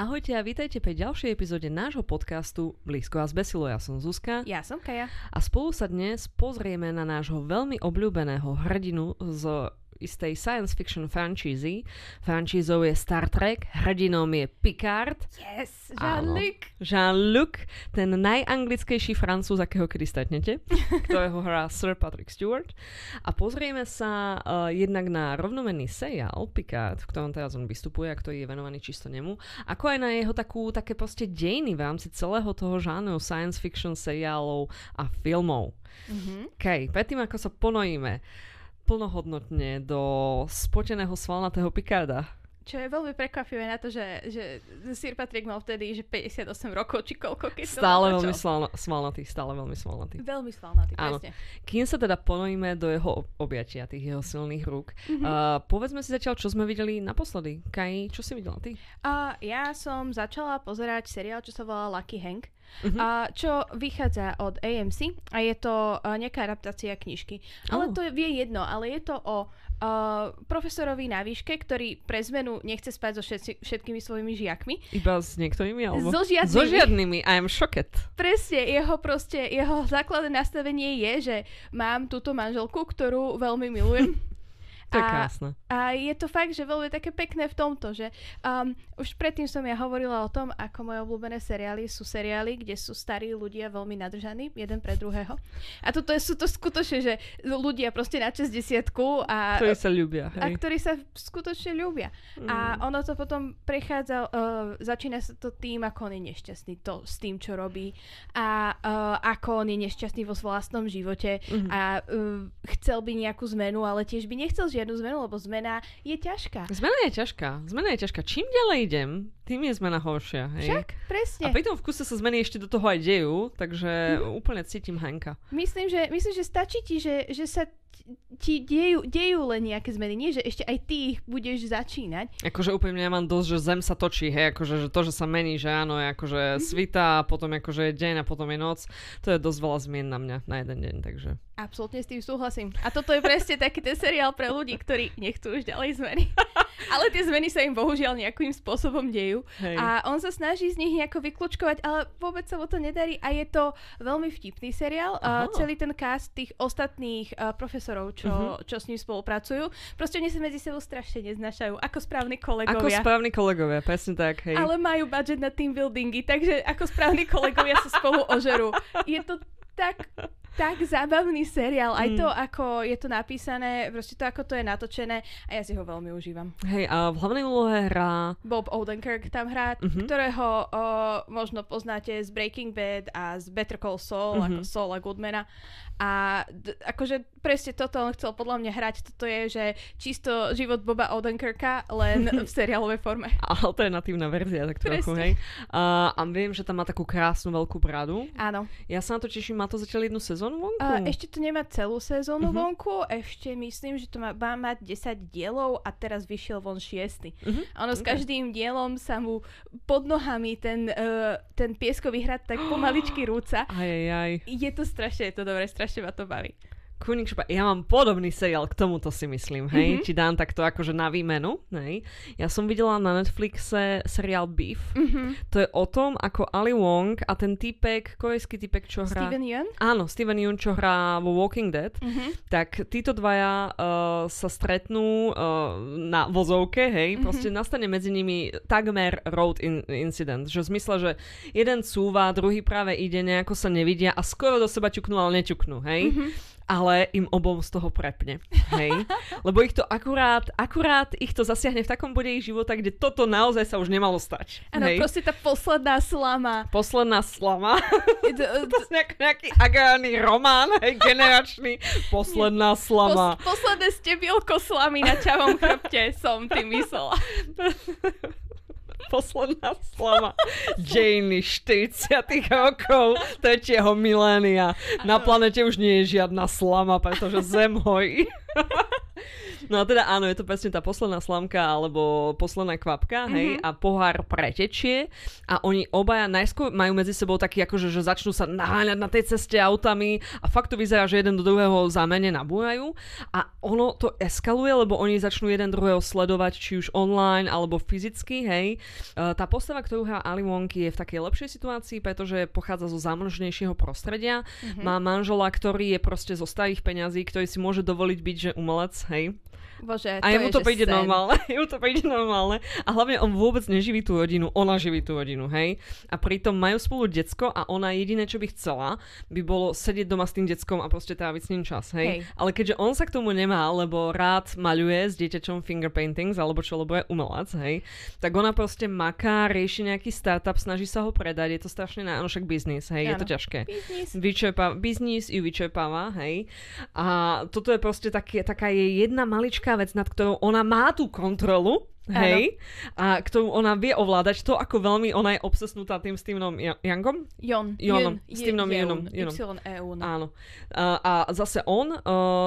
Ahojte a vítajte pri ďalšej epizóde nášho podcastu Blízko a zbesilo. Ja som Zuzka. Ja som Kaja. A spolu sa dnes pozrieme na nášho veľmi obľúbeného hrdinu z istej science fiction franchízy. Franchízou je Star Trek, hrdinom je Picard. Yes, Jean-Luc. Jean-Luc, ten najanglickejší francúz, akého kedy stretnete, ktorého hrá Sir Patrick Stewart. A pozrieme sa uh, jednak na rovnomenný seriál Picard, v ktorom teraz on vystupuje a ktorý je venovaný čisto nemu, ako aj na jeho takú, také proste dejiny v rámci celého toho žánru science fiction seriálov a filmov. Mm-hmm. Okay, predtým ako sa ponojíme, plnohodnotne do spoteného svalnatého Picarda. Čo je veľmi prekvapivé na to, že, že Sir Patrick mal vtedy že 58 rokov, či koľko, keď Stále veľmi svalna, svalnatý, stále veľmi svalnatý. Veľmi svalnatý, Áno. presne. Kým sa teda ponojíme do jeho objatia, tých jeho silných rúk, mm-hmm. uh, povedzme si zatiaľ, čo sme videli naposledy. Kaj, čo si videla ty? Uh, ja som začala pozerať seriál, čo sa volá Lucky Hank. Uh-huh. A čo vychádza od AMC a je to uh, nejaká adaptácia knižky. Ale oh. to je, vie jedno, ale je to o uh, profesorovi na výške, ktorý pre zmenu nechce spať so všetci, všetkými svojimi žiakmi. Iba s niektorými? Alebo... So žiadnymi. So žiadnymi. I am shocked. Presne. Jeho proste, jeho základné nastavenie je, že mám túto manželku, ktorú veľmi milujem. To je krásne. A, a je to fakt, že veľmi také pekné v tomto, že um, už predtým som ja hovorila o tom, ako moje obľúbené seriály sú seriály, kde sú starí ľudia veľmi nadržaní jeden pre druhého. A toto sú to skutočne, že ľudia proste na 60 a... Ktorí sa ľúbia. Hej. A ktorí sa skutočne ľúbia. Mm. A ono to potom prechádza, uh, začína sa to tým, ako on je nešťastný to, s tým, čo robí a uh, ako on je nešťastný vo vlastnom živote mm. a uh, chcel by nejakú zmenu, ale tiež by nechcel žiť žiadnu zmenu, lebo zmena je ťažká. Zmena je ťažká. Zmena je ťažká. Čím ďalej idem, tým je zmena horšia. Hej? Však, presne. A pri tom vkuse sa zmeny ešte do toho aj dejú, takže mm. úplne cítim Hanka. Myslím, že, myslím, že stačí ti, že, že sa ti dejú, dejú len nejaké zmeny. Nie, že ešte aj ty ich budeš začínať. Akože úplne ja mám dosť, že zem sa točí, hej, akože že to, že sa mení, že áno, je akože mm-hmm. svita, a potom akože je deň a potom je noc, to je dosť veľa zmien na mňa na jeden deň, takže. Absolútne s tým súhlasím. A toto je presne taký ten seriál pre ľudí, ktorí nechcú už ďalej zmeny. ale tie zmeny sa im bohužiaľ nejakým spôsobom dejú. Hej. A on sa snaží z nich nejako vyklúčkovať, ale vôbec sa mu to nedarí a je to veľmi vtipný seriál. Uh, celý ten cast tých ostatných uh, profesorov, čo, uh-huh. čo s ním spolupracujú, proste oni sa medzi sebou strašne neznašajú, ako správni kolegovia. Ako správni kolegovia, presne tak. Hej. Ale majú budget na team buildingy, takže ako správni kolegovia sa spolu ožerú. Je to tak tak zábavný seriál. Aj to, mm. ako je to napísané, proste to, ako to je natočené a ja si ho veľmi užívam. Hej, a v hlavnej úlohe hrá... Bob Odenkirk tam hrá, uh-huh. ktorého o, možno poznáte z Breaking Bad a z Better Call Saul, uh-huh. ako Saula Goodmana. A d- akože presne toto on chcel podľa mňa hrať. Toto je, že čisto život Boba Odenkirka, len v seriálovej forme. Alternatívna verzia, tak trochu, hej. Uh, a viem, že tam má takú krásnu veľkú bradu. Áno. Ja sa na to teším, má to zatiaľ jednu sezónu vonku? Uh, ešte to nemá celú sezónu uh-huh. vonku, ešte myslím, že to má, má mať 10 dielov a teraz vyšiel von 6. Uh-huh. A ono okay. s každým dielom sa mu pod nohami ten, uh, ten pieskový hrad tak pomaličky rúca. Aj, aj, aj. Je to strašne, je to dobré, strašne ma to baví. Šupa. Ja mám podobný seriál k tomuto si myslím, hej. Mm-hmm. Či dám takto akože na výmenu, hej. Ja som videla na Netflixe seriál Beef. Mm-hmm. To je o tom, ako Ali Wong a ten typek, korejský typek, čo hrá... Steven Yeun? Áno, Steven Yeun, čo hrá vo Walking Dead. Mm-hmm. Tak títo dvaja uh, sa stretnú uh, na vozovke, hej. Mm-hmm. Proste nastane medzi nimi takmer road in- incident. Že v zmysle, že jeden cúva, druhý práve ide, nejako sa nevidia a skoro do seba ťuknú, ale neťuknú, hej. Mm-hmm ale im obom z toho prepne. Hej? Lebo ich to akurát, akurát ich to zasiahne v takom bode ich života, kde toto naozaj sa už nemalo stať. Áno, proste tá posledná slama. Posledná slama. Je to, to, to nejaký, nejaký agrárny román, hej, generačný. Posledná slama. Pos, posledné stebielko slamy na čavom chrbte som tým myslela. Posledná slama Jane 40 rokov, tretieho milénia. Na planete už nie je žiadna slama, pretože Zem hojí. No a teda áno, je to presne tá posledná slamka alebo posledná kvapka, mm-hmm. hej, a pohár pretečie a oni obaja najskôr majú medzi sebou taký akože, že začnú sa naháňať na tej ceste autami a fakt to vyzerá, že jeden do druhého zámene nabújajú a ono to eskaluje, lebo oni začnú jeden druhého sledovať, či už online alebo fyzicky, hej. E, tá postava, ktorú hrá Ali Wonky je v takej lepšej situácii, pretože pochádza zo zámožnejšieho prostredia, mm-hmm. má manžela, ktorý je proste zo starých peňazí, ktorý si môže dovoliť byť, že umelec, hej. Bože, a to jemu je, to príde sen. normálne. jemu to príde normálne. A hlavne on vôbec neživí tú rodinu, ona živí tú rodinu, hej. A pritom majú spolu decko a ona jediné, čo by chcela, by bolo sedieť doma s tým deckom a proste tráviť s ním čas, hej. Hej. Ale keďže on sa k tomu nemá, lebo rád maľuje s dieťačom finger paintings, alebo čo, lebo je umelec, hej, tak ona proste maká, rieši nejaký startup, snaží sa ho predať, je to strašne na, však biznis, hej, je to ťažké Biznis. vyčerpá, biznis ju vyčerpáva, hej. A toto je proste také, taká je jedna maličká vec, nad ktorou ona má tú kontrolu, hej, a ktorú ona vie ovládať, to ako veľmi ona je obsesnutá tým Stevenom Ja- Youngom. Jon. Jonom. Jun- S tým nom Je- Junom. Jeun. Junom. YEU. No. Áno. A, a zase on, uh,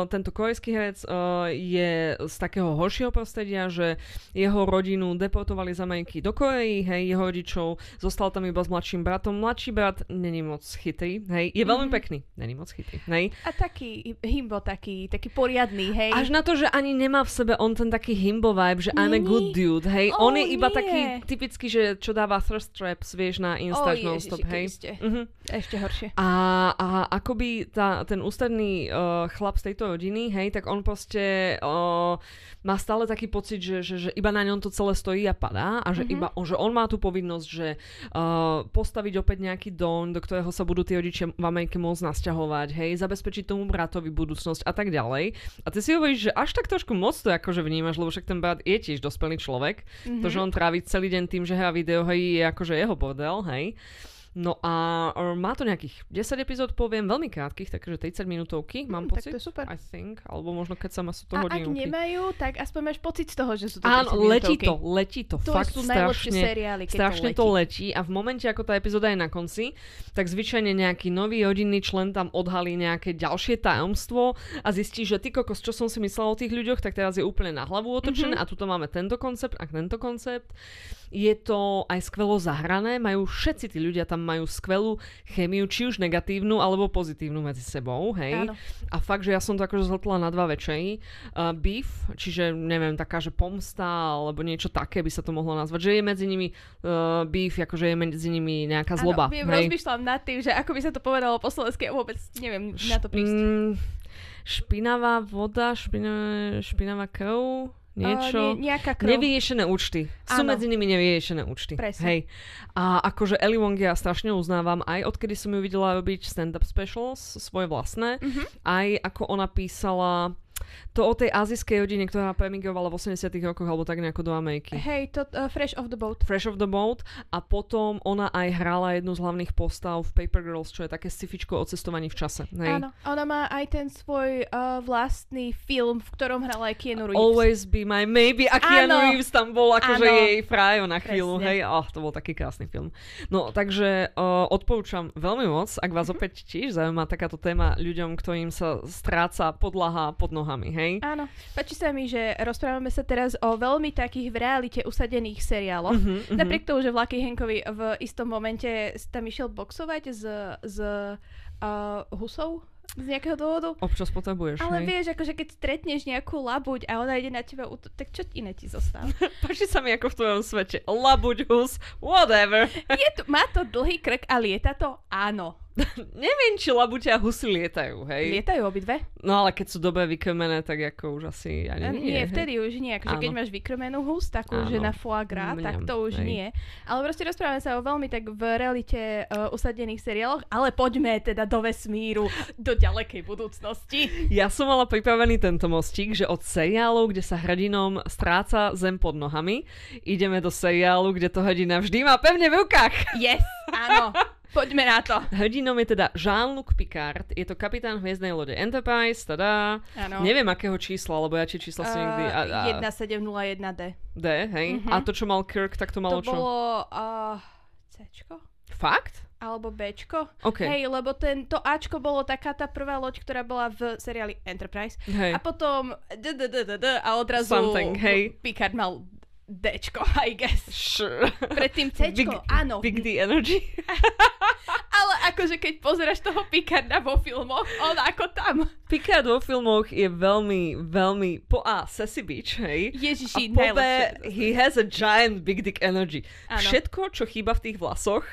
tento korejský herec, uh, je z takého horšieho prostredia, že jeho rodinu deportovali z Ameriky do Korei, hej, jeho rodičov, zostal tam iba s mladším bratom. Mladší brat není moc chytrý, hej, je veľmi Mhm. pekný, není moc chytrý, hej. A taký himbo, taký, taký poriadný, hej. Až na to, že ani nemá v sebe on ten taký himbo vibe, že I'm a Není? good dude, hej. Ó, on je iba nie. taký typický, že čo dáva thirst traps, vieš, na Insta Ó, non-stop, hej. Mhm. Ešte horšie. A, a akoby tá, ten ústredný uh, chlap z tejto rodiny, hej, tak on proste uh, má stále taký pocit, že, že, že iba na ňom to celé stojí a padá a že, Mhm. iba, že on má tú povinnosť, že uh, postaviť opäť nejaký dom, do ktorého sa budú tí rodičia v Amerike môcť nasťahovať, hej, zabezpečiť tomu bratovi budúcnosť a tak ďalej. A ty si hovoríš, že až tak trošku moc to akože vnímaš, lebo však ten brat je tiež dospelý človek. Mhm. To, že on trávi celý deň tým, že hrá videohry, je akože jeho bordel, hej. No a uh, má to nejakých 10 epizód, poviem, veľmi krátkých, takže 30 minútovky, mám Hm, tak pocit. to je super. I think, alebo možno keď sa má sú to A ak nemajú, tak aspoň máš pocit z toho, že sú to Áno, 30 letí minútovky. to, letí to, To fakt sú strašne, seriály, keď strašne to letí. to letí a v momente, ako tá epizóda je na konci, tak zvyčajne nejaký nový rodinný člen tam odhalí nejaké ďalšie tajomstvo a zistí, že ty kokos, čo som si myslela o tých ľuďoch, tak teraz je úplne na hlavu otočené Mhm. a tuto máme tento koncept a tento koncept. Je to aj skvelo zahrané, majú všetci tí ľudia tam majú skvelú chemiu, či už negatívnu alebo pozitívnu medzi sebou, hej. Áno. A fakt, že ja som to akože zhltla na dva večery. Uh, beef, čiže neviem, taká, že pomsta alebo niečo také by sa to mohlo nazvať, že je medzi nimi uh, beef, akože je medzi nimi nejaká zloba. Áno, viem, hej. rozmýšľam nad tým, že ako by sa to povedalo po slovensky, vôbec neviem na to prísť. Mm, špinavá voda, špinavá, špinavá krv, niečo. Uh, nejaká krv. Nevyriešené účty. Sú Áno. medzi nimi nevyriešené účty. Presne. Hej. A akože Ellie Wong ja strašne uznávam, aj odkedy som ju videla robiť stand-up specials, svoje vlastné, Mhm. aj ako ona písala to o tej azijskej rodine, ktorá premigrovala v 80 rokoch alebo tak nejako do Ameriky. Hej, to uh, Fresh of the Boat. Fresh of the Boat a potom ona aj hrala jednu z hlavných postav v Paper Girls, čo je také scifičko o cestovaní v čase. Hej. Áno, ona má aj ten svoj uh, vlastný film, v ktorom hrala aj Keanu Reeves. Always be my maybe a Keanu Áno. Reeves tam bol akože jej frajo na chvíľu, Presne. hej, oh, to bol taký krásny film. No, takže uh, odporúčam veľmi moc, ak vás opäť tiež zaujíma takáto téma ľuďom, ktorým sa stráca podlaha pod nohami, hej. Áno, páči sa mi, že rozprávame sa teraz o veľmi takých v realite usadených seriáloch. Mhm, mhm. Napriek tomu, že Vlaky Henkovi v istom momente tam išiel boxovať s, s uh, husou z nejakého dôvodu. Občas potrebuješ, Ale hej. vieš, akože keď stretneš nejakú labuť a ona ide na teba, úto- tak čo iné ti zostáva? Páči sa mi ako v tvojom svete. Labuť hus, whatever. Je tu, má to dlhý krk a lieta to? Áno. Neviem, či labute a husy lietajú, hej. Lietajú obidve? No ale keď sú dobre vykrmené, tak ako už asi ani nie. nie, hej. vtedy už nie. Akože keď máš vykrmenú hus, takú, že Áno. na foie gras, tak Mňam, to už hej. nie. Ale proste rozprávame sa o veľmi tak v realite uh, usadených seriáloch, ale poďme teda do vesmíru, do ďalekej budúcnosti. Ja som mala pripravený tento mostík, že od seriálov, kde sa hrdinom stráca zem pod nohami, ideme do seriálu, kde to hrdina vždy má pevne v rukách. Yes, áno. Poďme na to. Hrdinom je teda Jean-Luc Picard, je to kapitán hviezdnej lode Enterprise, tada. Neviem akého čísla, lebo ja tie čísla si nikdy... A, a, 1701D. D, hej? Mhm. A to, čo mal Kirk, tak to malo To čo? bolo... Uh, Cčko? Fakt? Alebo Bčko. Okay. Hej, lebo ten, to Ačko bolo taká tá prvá loď, ktorá bola v seriáli Enterprise. Hej. A potom d, d, d, d, d, a odrazu Something, hej. Picard mal Dčko, I guess. Sure. Predtým Cčko, Big, áno. Big D Energy. Ale akože keď pozeráš toho Picarda vo filmoch, on ako tam. Picard vo filmoch je veľmi, veľmi po A, sassy bitch, hej. Ježiši, a po B, he has a giant big dick energy. Áno. Všetko, čo chýba v tých vlasoch,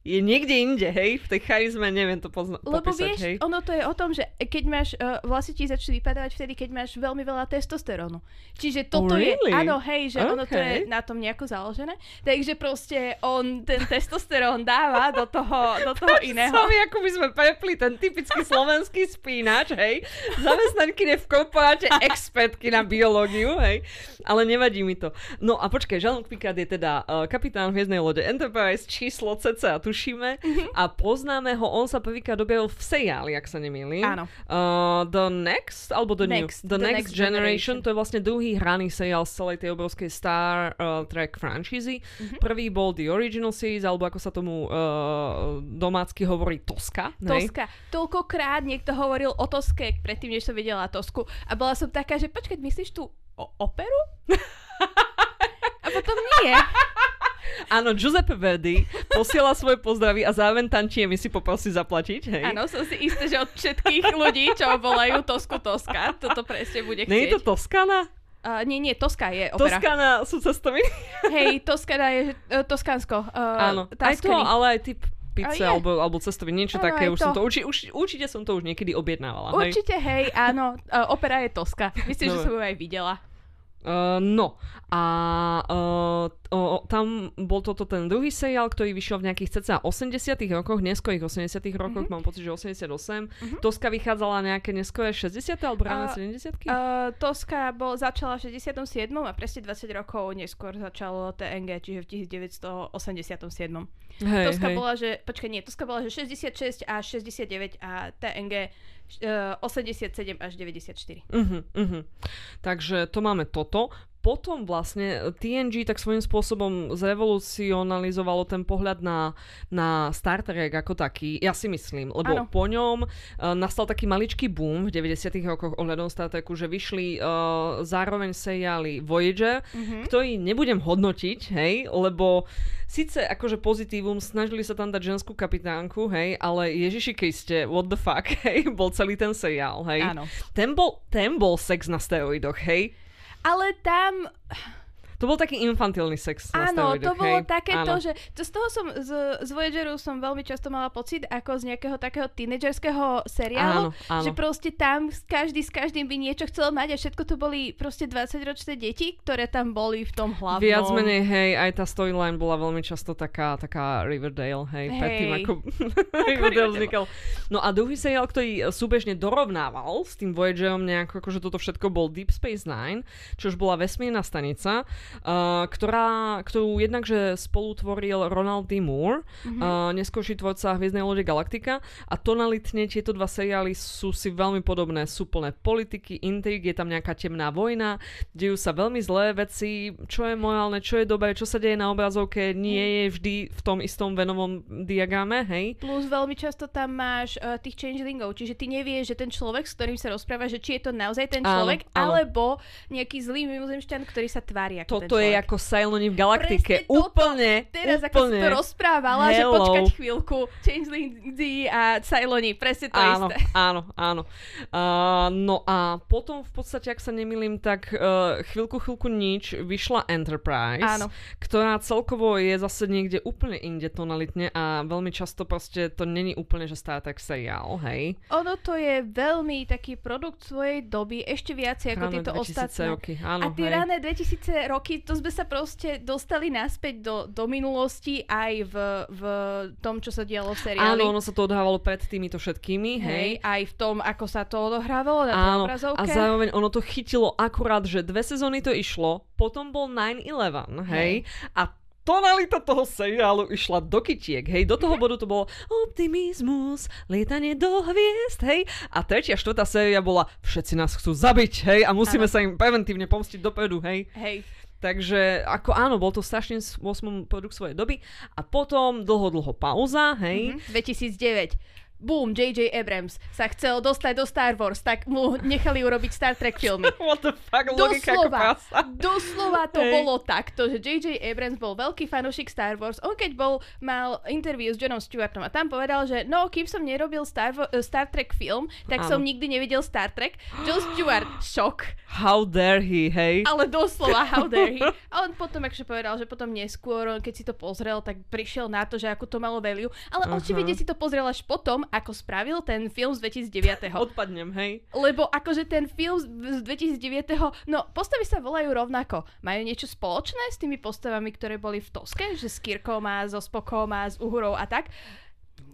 je niekde inde, hej, v tej charizme, neviem to pozna- Lebo popísať, vieš, hej. ono to je o tom, že keď máš, uh, vlasy ti začnú vypadávať vtedy, keď máš veľmi veľa testosterónu. Čiže toto really? je, áno, hej, že ono to je Okay. na tom nejako založené. Takže proste on ten testosterón dáva do toho, do toho iného. Sami, ako by sme prepli ten typický slovenský spínač, hej. Zamestnankyne v korporáte, expertky na biológiu, hej. Ale nevadí mi to. No a počkaj, Jean-Luc Picard je teda uh, kapitán hviezdnej lode Enterprise, číslo CC a tušíme. A poznáme ho, on sa prvýkrát objavil v seriáli, ak sa nemýlim. Áno. Uh, the Next, alebo The Next, New? The, The Next, Next Generation. Generation. To je vlastne druhý hraný seriál z celej tej obrovskej Star uh, Trek franšízy. Prvý bol The Original Series, alebo ako sa tomu uh, domácky hovorí Toska. hej? Toska. Toľkokrát niekto hovoril o Toske, predtým, než som videla Tosku. A bola som taká, že počkať, myslíš tú o operu? A potom nie. Áno, Giuseppe Verdi posiela svoje pozdravy a zároveň tantiemi si poprosí zaplatiť, hej? Áno, som si istá, že od všetkých ľudí, čo volajú Tosku Toska, toto presne bude chcieť. Nie je to Toskana? Uh, nie, nie, Toska je opera. Toskana sú cestoviny? Hej, Toskana je uh, Toskansko. Uh, Áno, aj to, ale aj typ pizze je. alebo, alebo cestoviny, niečo Áno, také. Už to. som to, urči, už, určite som to už niekedy objednávala, hej? Určite, hej, áno, uh, opera je Toska. Myslím, že Dobre. som ju aj videla. Uh, no a uh, o, tam bol toto ten druhý seriál, ktorý vyšiel v nejakých cca 80 rokoch, neskorých 80 rokoch, Mhm. mám pocit, že 88. Toska vychádzala nejaké neskoré 60 alebo ráne Uh, 70 Uh, Toska bol, začala v 67. a presne 20 rokov neskôr začalo TNG, čiže v 1987. hej, Toska hej. bola, že, počkaj, nie, Toska bola, že 66 až 69 a TNG uh, 87 až 94. Uh-huh, uh-huh. Takže to máme toto. Potom vlastne TNG tak svojím spôsobom zrevolucionalizovalo ten pohľad na, na Star Trek ako taký, ja si myslím, lebo Áno. po ňom uh, nastal taký maličký boom v 90 rokoch ohľadom Star Treku, že vyšli uh, zároveň seriály Voyager, Mhm. ktorý nebudem hodnotiť, hej, lebo síce akože pozitívum, snažili sa tam dať ženskú kapitánku, hej, ale Ježiši Kriste, what the fuck, hej, bol celý ten seriál, hej. Áno. Ten bol, ten bol sex na steroidoch, hej. Ale tam, To bol taký infantilný sex áno, to bolo hej. takéto, že to z toho som, z, z Voyageru som veľmi často mala pocit ako z nejakého takého tínedžerského seriálu, Áno, áno. že proste tam každý s každým by niečo chcel mať a všetko to boli proste 20-ročné deti, ktoré tam boli v tom hlavnom. Viac menej, hej, aj tá storyline bola veľmi často taká, taká Riverdale, hej, Hej. predtým ako Riverdale Riverdale. vznikal. No a druhý seriál, ktorý súbežne dorovnával s tým Voyagerom nejako, akože toto všetko bol Deep Space Nine, čo už bola vesmírna stanica, ktorá, ktorú jednakže spolutvoril Ronald D. Moore, mm-hmm. neskôrší tvorca Hviezdnej lode Galaktika a tonalitne tieto dva seriály sú si veľmi podobné, sú plné politiky, intrig, je tam nejaká temná vojna, dejú sa veľmi zlé veci, čo je morálne, čo je dobré, čo sa deje na obrazovke, nie je vždy v tom istom venovom diagrame, hej? Plus veľmi často tam máš uh, tých changelingov, čiže ty nevieš, že ten človek, s ktorým sa rozpráva, že či je to naozaj ten Áno, človek, áno. alebo nejaký zlý mimozemšťan, ktorý sa tvári ako ten Toto je človek. ako Cyloni v Galaktike. Presne toto. Úplne, Teraz, ako úplne. si to rozprávala, že Hello. počkať chvíľku, Changeling a Cyloni, presne to áno, isté. áno, áno. Uh, no a potom v podstate, ak sa nemýlim, tak uh, chvíľku, chvíľku nič, vyšla Enterprise, Áno. ktorá celkovo je zase niekde úplne inde tonalitne a veľmi často proste to není úplne, že Star Trek seriál, hej? Ono to je veľmi taký produkt svojej doby, ešte viacej ako Ráno tieto 2000 ostatné. roky, áno, a tie hej. rané 2000 roky, to sme sa proste dostali naspäť do, do minulosti aj v, v tom, čo sa dialo v seriáli. Áno, ono sa to odhávalo pred týmito všetkými, hej? Hej, aj v tom, ako sa to odohrávalo na Áno, obrazovke. a zároveň ono to chytilo akurát, že dve sezóny to išlo, potom bol 9-11, hej, a tonalita toho seriálu išla do kytiek, hej, do toho bodu to bolo optimizmus, lietanie do hviezd, hej, a tretia, štvrtá séria bola všetci nás chcú zabiť, hej, a musíme Áno. sa im preventívne pomstiť dopredu, hej. Hej, Takže ako áno, bol to strašne 8 produkt svojej doby a potom dlho, dlho pauza, hej. Mm-hmm. 2009 boom, J.J. Abrams sa chcel dostať do Star Wars, tak mu nechali urobiť Star Trek filmy. What the fuck, doslova, doslova to hey. bolo takto, že J.J. Abrams bol veľký fanúšik Star Wars. On keď bol, mal interview s Johnom Stewartom a tam povedal, že no, kým som nerobil Star, uh, Star Trek film, tak ano. som nikdy nevidel Star Trek. John Stewart, šok. How dare he, hej? Ale doslova, how dare he. A on potom akože povedal, že potom neskôr, keď si to pozrel, tak prišiel na to, že ako to malo value. Ale uh-huh. očividne si to pozrel až potom, ako spravil ten film z 2009. Odpadnem, hej. Lebo akože ten film z 2009. No, postavy sa volajú rovnako. Majú niečo spoločné s tými postavami, ktoré boli v Toske? Že s Kirkou má, so Spokom a s Uhurou a tak?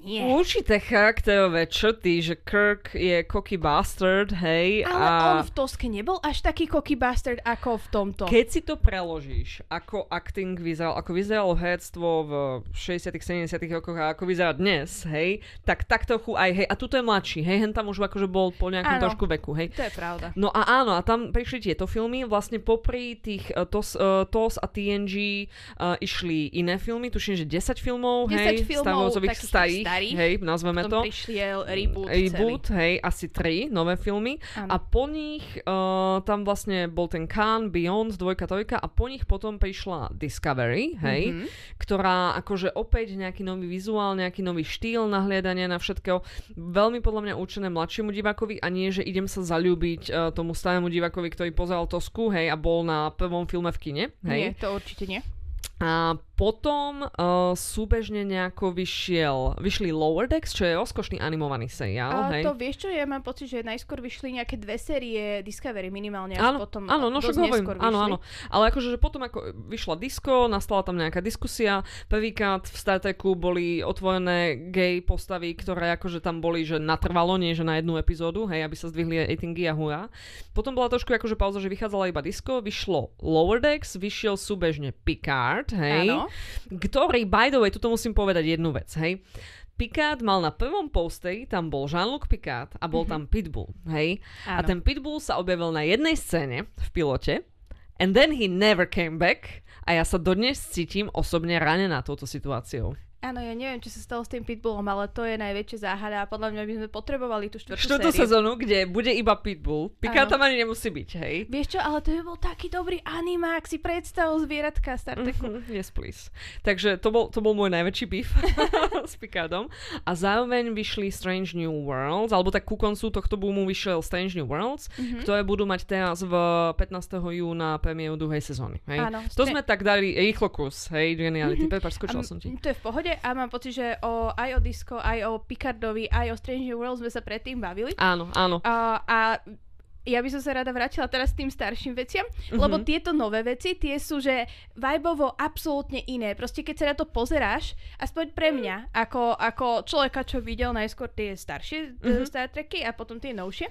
Nie. Určité charakterové črty, že Kirk je cocky bastard, hej. Ale a... on v Toske nebol až taký cocky bastard ako v tomto. Keď si to preložíš, ako acting vyzeral, ako vyzeralo herectvo v 60 70 rokoch a ako vyzerá dnes, hej, tak tak trochu aj, hej, a tuto je mladší, hej, hen tam už akože bol po nejakom áno, trošku veku, hej. To je pravda. No a áno, a tam prišli tieto filmy, vlastne popri tých uh, TOS, uh, TOS a TNG uh, išli iné filmy, tuším, že 10 filmov, 10 hej, filmov, Star Warsových starých, starých, hej, nazveme Potom to. prišiel reboot Reboot, celý. hej, asi tri nové filmy. Ano. A po nich uh, tam vlastne bol ten Khan, Beyond, dvojka, trojka a po nich potom prišla Discovery, hej, mm-hmm. ktorá akože opäť nejaký nový vizuál, nejaký nový štýl nahliadania na všetkého. Veľmi podľa mňa určené mladšiemu divákovi a nie, že idem sa zalúbiť uh, tomu starému divákovi, ktorý pozeral Tosku, hej, a bol na prvom filme v kine. Hej. Nie, to určite nie. A potom uh, súbežne nejako vyšiel, vyšli Lower Decks, čo je rozkošný animovaný seriál. A hej. to vieš čo, ja mám pocit, že najskôr vyšli nejaké dve série Discovery minimálne, až áno, potom áno, no však hovorím, áno, áno. Ale akože, že potom ako vyšla disco, nastala tam nejaká diskusia, prvýkrát v Star Treku boli otvorené gay postavy, ktoré akože tam boli, že natrvalo, nie že na jednu epizódu, hej, aby sa zdvihli ratingy a hurá. Potom bola trošku akože pauza, že vychádzala iba disco, vyšlo Lower Decks, vyšiel súbežne Picard, hej. Áno ktorý, by the way, tuto musím povedať jednu vec, hej. Picard mal na prvom posteri, tam bol Jean-Luc Picard a bol mm-hmm. tam Pitbull, hej. Áno. A ten Pitbull sa objavil na jednej scéne v pilote and then he never came back a ja sa dodnes cítim osobne ranená touto situáciou. Áno, ja neviem, čo sa stalo s tým Pitbullom, ale to je najväčšia záhada a podľa mňa by sme potrebovali tú štvrtú Štvrtú sezónu, kde bude iba Pitbull. Pika tam ani nemusí byť, hej. Vieš čo, ale to by bol taký dobrý animák, si predstav zvieratka Star Treku. Mm-hmm, yes, please. Takže to bol, to bol môj najväčší beef s Picardom. A zároveň vyšli Strange New Worlds, alebo tak ku koncu tohto boomu vyšiel Strange New Worlds, mm-hmm. ktoré budú mať teraz v 15. júna premiéru druhej sezóny. Hej. Áno, to sme tak dali rýchlo kus, hej, geniality. Mm-hmm. Skočil som ti. To je v pohode a mám pocit, že o, aj o Disco, aj o Picardovi, aj o Strange New World sme sa predtým bavili. Áno, áno. A, a ja by som sa rada vrátila teraz tým starším veciam, mm-hmm. lebo tieto nové veci, tie sú, že vajbovo absolútne iné. Proste keď sa na to pozeráš, aspoň pre mňa, ako, ako človeka, čo videl najskôr tie staršie mm-hmm. Star Treky a potom tie novšie,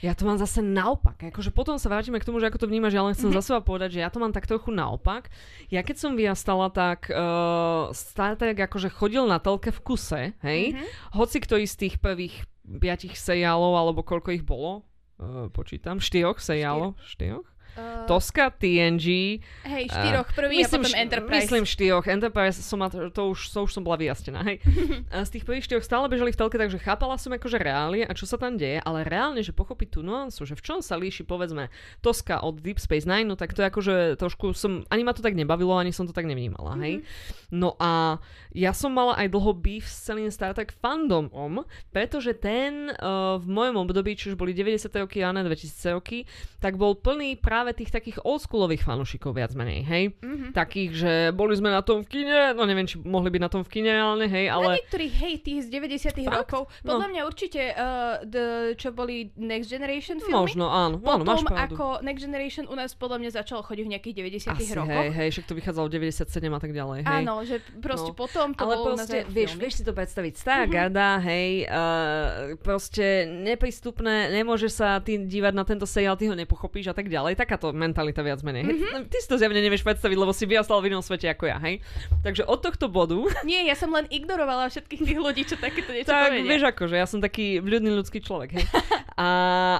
ja to mám zase naopak. Akože potom sa vrátime k tomu, že ako to vnímaš, ja len chcem mm-hmm. za seba povedať, že ja to mám tak trochu naopak. Ja keď som vyrastala, tak uh, Star Trek akože chodil na telke v kuse, hej? Mm-hmm. Hoci ktorý z tých prvých piatich seriálov, alebo koľko ich bolo, uh, počítam, štyroch seriálov, štyroch? Uh, Toska, TNG. Hej, štyroch prvý myslím, a potom Enterprise. Myslím štyroch. Enterprise, som to, už, to už som bola vyjastená. Hej. a z tých prvých štyroch stále bežali v telke, takže chápala som akože reálne a čo sa tam deje, ale reálne, že pochopiť tú nuansu, že v čom sa líši povedzme Toska od Deep Space Nine, no tak to je akože trošku som, ani ma to tak nebavilo, ani som to tak nevnímala. Hej. Mm-hmm. No a ja som mala aj dlho beef s celým Star Trek fandomom, pretože ten uh, v mojom období, či už boli 90. roky, a 2000 roky, tak bol plný práve práve tých takých oldschoolových fanúšikov viac menej, hej? Mm-hmm. Takých, že boli sme na tom v kine, no neviem, či mohli byť na tom v kine reálne, hej, ale... Na niektorých, hej, tých z 90 rokov, podľa no. mňa určite, uh, the, čo boli Next Generation filmy. Možno, áno, Potom, áno, máš pravdu. ako Next Generation u nás podľa mňa začalo chodiť v nejakých 90 Asi, rokoch. hej, hej, však to vychádzalo 97 a tak ďalej, hej. Áno, že proste no. potom to Ale bolo proste, vieš, vieš si to predstaviť, stará mm-hmm. garda, hej, uh, proste neprístupné, nemôže sa ty dívať na tento seriál, ty ho nepochopíš a tak ďalej, tak takáto mentalita viac menej. Mm-hmm. Ty si to zjavne nevieš predstaviť, lebo si vyrastal v inom svete ako ja, hej? Takže od tohto bodu... Nie, ja som len ignorovala všetkých tých ľudí, čo takéto niečo tak, povedia. vieš ako, že ja som taký vľudný ľudský človek, hej? A,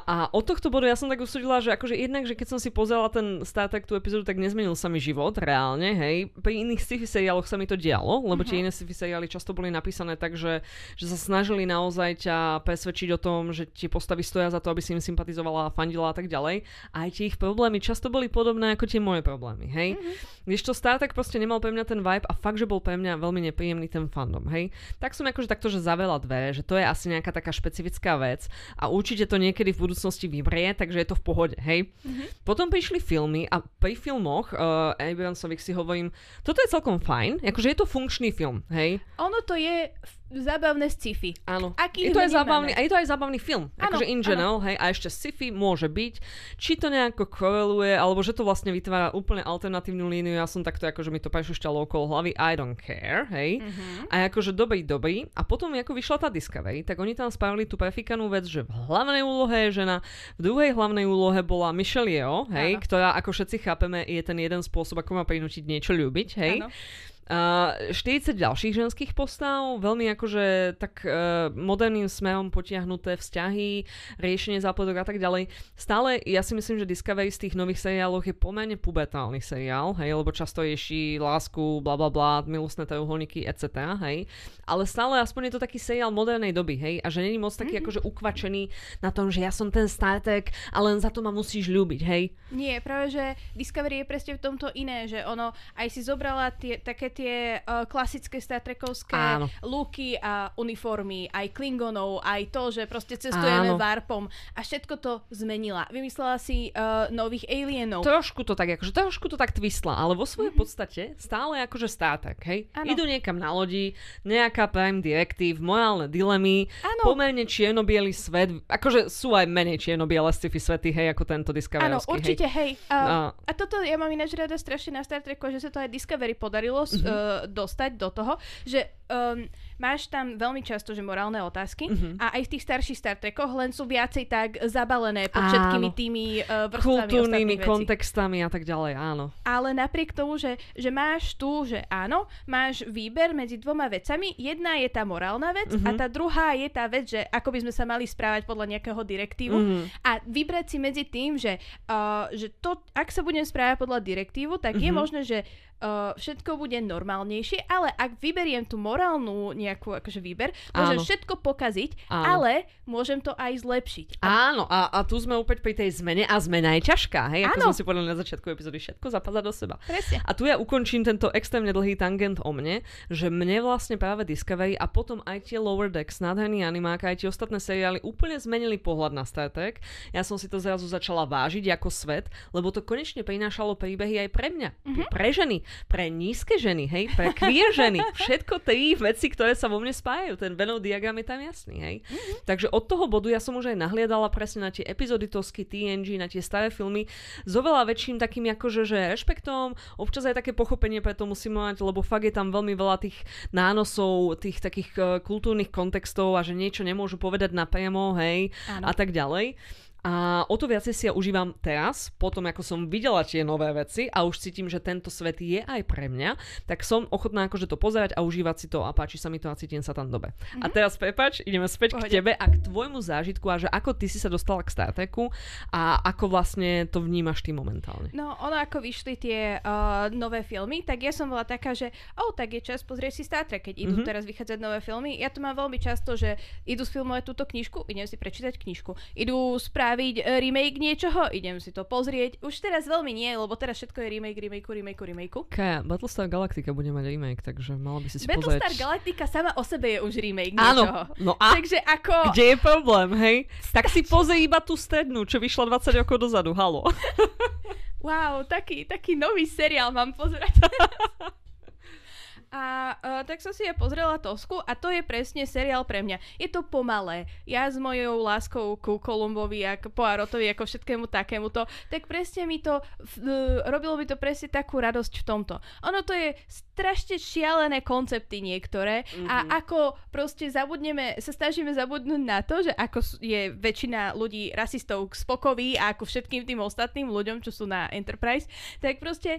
a od tohto bodu ja som tak usúdila, že akože jednak, že keď som si pozerala ten Star Trek tú epizódu, tak nezmenil sa mi život reálne, hej? Pri iných sci-fi seriáloch sa mi to dialo, lebo uh-huh. tie iné sci-fi seriály často boli napísané tak, že, že sa snažili naozaj ťa presvedčiť o tom, že tie postavy stoja za to, aby si im sympatizovala a fandila a tak ďalej. A aj tie ich problémy často boli podobné ako tie moje problémy, hej? Uh-huh. Když to Star Trek proste nemal pre mňa ten vibe a fakt, že bol pre mňa veľmi nepríjemný ten fandom, hej? Tak som akože takto, že zavela dvere, že to je asi nejaká taká špecifická vec a určite to niekedy v budúcnosti vybrie, takže je to v pohode, hej? Uh-huh. Potom prišli filmy a pri filmoch uh, Abramsovi si hovorím, toto je celkom fajn, akože je to funkčný film, hej? Ono to je zábavné sci-fi. Áno. Aký je to aj zábavný, a je to aj zábavný film. Ano, akože in general, hej, a ešte sci-fi môže byť. Či to nejako koreluje, alebo že to vlastne vytvára úplne alternatívnu líniu, ja som takto akože mi to prešušťalo okolo hlavy, I don't care, hej. Uh-huh. A akože dobrý, dobrý. A potom ako vyšla tá Discovery, tak oni tam spravili tú prefikanú vec, že v hlavnej úlohe je žena, v druhej hlavnej úlohe bola Michelle Yeoh, hej, ano. ktorá, ako všetci chápeme, je ten jeden spôsob, ako má prinútiť niečo ľúbiť, hej. Ano. Uh, 40 ďalších ženských postav, veľmi akože tak uh, moderným smerom potiahnuté vzťahy, riešenie zápladok a tak ďalej. Stále, ja si myslím, že Discovery z tých nových seriáloch je pomerne pubertálny seriál, hej, lebo často ješí lásku, bla bla bla, milostné trojuholníky, etc. Hej. Ale stále aspoň je to taký seriál modernej doby, hej, a že není moc taký mm-hmm. akože ukvačený na tom, že ja som ten Star Trek a len za to ma musíš ľúbiť, hej. Nie, práve že Discovery je presne v tomto iné, že ono aj si zobrala tie, také tie uh, klasické Star Trekovské Áno. luky a uniformy, aj Klingonov, aj to, že proste cestujeme Áno. Warpom a všetko to zmenila. Vymyslela si uh, nových alienov. Trošku to tak, akože trošku to tak twistla, ale vo svojej mm-hmm. podstate stále akože Star Trek, hej? Áno. Idú niekam na lodi, nejaká Prime Directive, morálne dilemy, Áno. pomerne čierno svet, akože sú aj menej čierno sci-fi svety, hej, ako tento Discovery. Áno, určite, hej. hej. Uh, a toto ja mám ináč rada strašne na Star Treku, že sa to aj Discovery podarilo mm-hmm. Uh, dostať do toho, že um, máš tam veľmi často, že morálne otázky mm-hmm. a aj v tých starších Star Trekoch len sú viacej tak zabalené pod všetkými tými uh, vrstvami Kultúrnymi kontextami a tak ďalej, áno. Ale napriek tomu, že, že máš tu, že áno, máš výber medzi dvoma vecami. Jedna je tá morálna vec mm-hmm. a tá druhá je tá vec, že ako by sme sa mali správať podľa nejakého direktívu. Mm-hmm. A vybrať si medzi tým, že, uh, že to, ak sa budem správať podľa direktívu, tak mm-hmm. je mhm. možné, že uh, všetko bude normálnejšie, ale ak vyberiem tú morálnu nejakú akože výber, môžem Áno. všetko pokaziť, Áno. ale môžem to aj zlepšiť. Áno, a, a tu sme opäť pri tej zmene a zmena je ťažká, hej, ako Áno. som si povedal na začiatku epizódy, všetko zapadá do seba. Presne. A tu ja ukončím tento extrémne dlhý tangent o mne, že mne vlastne práve Discovery a potom aj tie Lower Decks, nádherný animák, aj tie ostatné seriály úplne zmenili pohľad na Star Trek. Ja som si to zrazu začala vážiť ako svet, lebo to konečne prinášalo príbehy aj pre mňa, mm-hmm. pre ženy, pre nízke ženy, hej, pre queer ženy. Všetko tri veci, ktoré sa vo mne spájajú. Ten Venov diagram je tam jasný, hej. Mm-hmm. Takže od toho bodu ja som už aj nahliadala presne na tie epizoditosky TNG, na tie staré filmy s oveľa väčším takým akože, že rešpektom, občas aj také pochopenie pre to musím mať, lebo fakt je tam veľmi veľa tých nánosov, tých takých uh, kultúrnych kontextov a že niečo nemôžu povedať napriamo, hej, Áno. a tak ďalej. A o to viacej si ja užívam teraz, potom ako som videla tie nové veci a už cítim, že tento svet je aj pre mňa, tak som ochotná akože to pozerať a užívať si to a páči sa mi to a cítim sa tam dobe. Mm-hmm. A mhm. teraz prepač, ideme späť Pohode. k tebe a k tvojmu zážitku a že ako ty si sa dostala k Star Treku a ako vlastne to vnímaš ty momentálne. No, ono ako vyšli tie uh, nové filmy, tak ja som bola taká, že oh, tak je čas pozrieť si Star Trek, keď idú mm-hmm. teraz vychádzať nové filmy. Ja to mám veľmi často, že idú sfilmovať túto knižku, idem si prečítať knižku. Idú spra- spraviť e, remake niečoho, idem si to pozrieť. Už teraz veľmi nie, lebo teraz všetko je remake, remake, remake, remake. Kaja, Battlestar Galactica bude mať remake, takže mala by si si Battlestar pozrieť. Galactica sama o sebe je už remake Áno, niečoho. no a takže ako... kde je problém, hej? Tak si pozri iba tú strednú, čo vyšla 20 rokov dozadu, halo. wow, taký, taký nový seriál mám pozerať. A uh, tak som si ja pozrela Tosku a to je presne seriál pre mňa. Je to pomalé. Ja s mojou láskou ku Kolumbovi a k Poirotovi ako všetkému takémuto, tak presne mi to, uh, robilo by to presne takú radosť v tomto. Ono to je strašne šialené koncepty niektoré mm-hmm. a mhm. ako proste zabudneme, sa snažíme zabudnúť na to, že ako je väčšina ľudí rasistov spokoví a ako všetkým tým ostatným ľuďom, čo sú na Enterprise, tak proste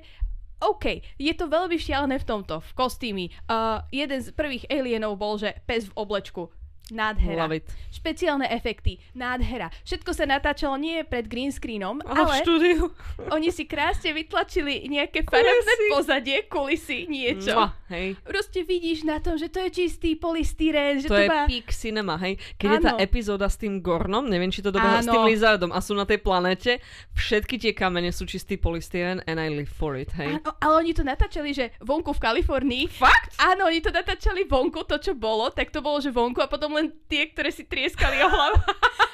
OK, je to veľmi šialené v tomto, v kostými. Uh, jeden z prvých alienov bol, že pes v oblečku. Nádhera. Špeciálne efekty. Nádhera. Všetko sa natáčalo nie pred green screenom, Aha, ale štúdiu. oni si krásne vytlačili nejaké farebné pozadie, kulisy, niečo. Mua, hej. Proste vidíš na tom, že to je čistý polystyrén. Že to, to je má... peak cinema, hej. Keď ano. je tá epizóda s tým Gornom, neviem, či to dobehlo s tým Lizardom a sú na tej planete, všetky tie kamene sú čistý polystyrén and I live for it, hej. Áno, ale oni to natáčali, že vonku v Kalifornii. Fakt? Áno, oni to natáčali vonku, to čo bolo, tak to bolo, že vonku a potom len tie, ktoré si trieskali o hlavu.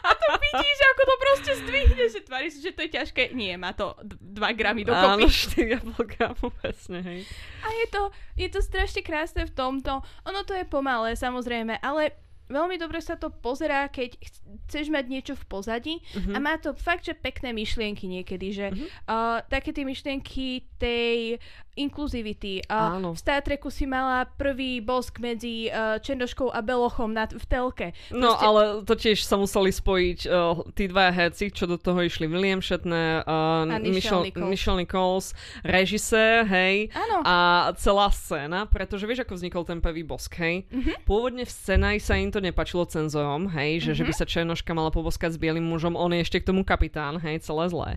A to vidíš, ako to proste zdvihne, že tvári si, že to je ťažké. Nie, má to 2 gramy dokopy. Áno, 4,5 gramu, presne, hej. A je to, je to strašne krásne v tomto. Ono to je pomalé, samozrejme, ale veľmi dobre sa to pozerá, keď chceš mať niečo v pozadí uh-huh. a má to fakt, že pekné myšlienky niekedy, že uh-huh. uh, také tie myšlienky tej inkluzivity. Uh, v Star Treku si mala prvý bosk medzi uh, Černoškou a Belochom na, v telke. No, Proste... ale to tiež sa museli spojiť uh, tí dva herci, čo do toho išli. William Shatner, uh, a Michelle, Nichols. Michelle Nichols, režisér, hej, Áno. a celá scéna, pretože vieš, ako vznikol ten prvý bosk, hej? Uh-huh. Pôvodne v scéne sa im to nepačilo cenzorom, hej, že, uh-huh. že by mhm. sa Černoška mala poboskať s bielým mužom, on je ešte k tomu kapitán, hej, celé zlé.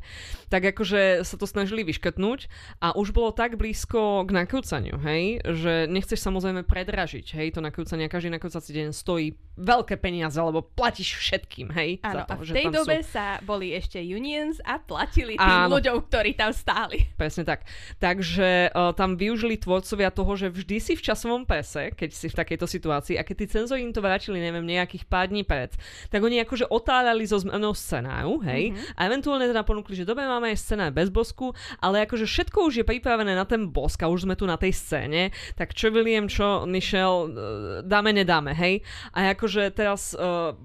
Tak akože sa to snažili vyškrtnúť a už bolo tak blízko blízko k nakrúcaniu, hej, že nechceš samozrejme predražiť, hej, to nakrúcanie, každý nakrúcací deň stojí veľké peniaze, lebo platíš všetkým, hej. Áno, a v tej dobe sú... sa boli ešte unions a platili tým Áno. ľuďom, ktorí tam stáli. Presne tak. Takže uh, tam využili tvorcovia toho, že vždy si v časovom pese, keď si v takejto situácii, a keď tí cenzori im to vrátili, neviem, nejakých pár dní pred, tak oni akože otáľali zo zmenou scenáru, hej, mm-hmm. a eventuálne teda ponúkli, že dobre, máme aj scenár bez bosku, ale akože všetko už je pripravené na ten ten bosk a už sme tu na tej scéne, tak čo William, čo Michelle, e, dáme, nedáme, hej. A akože teraz uh,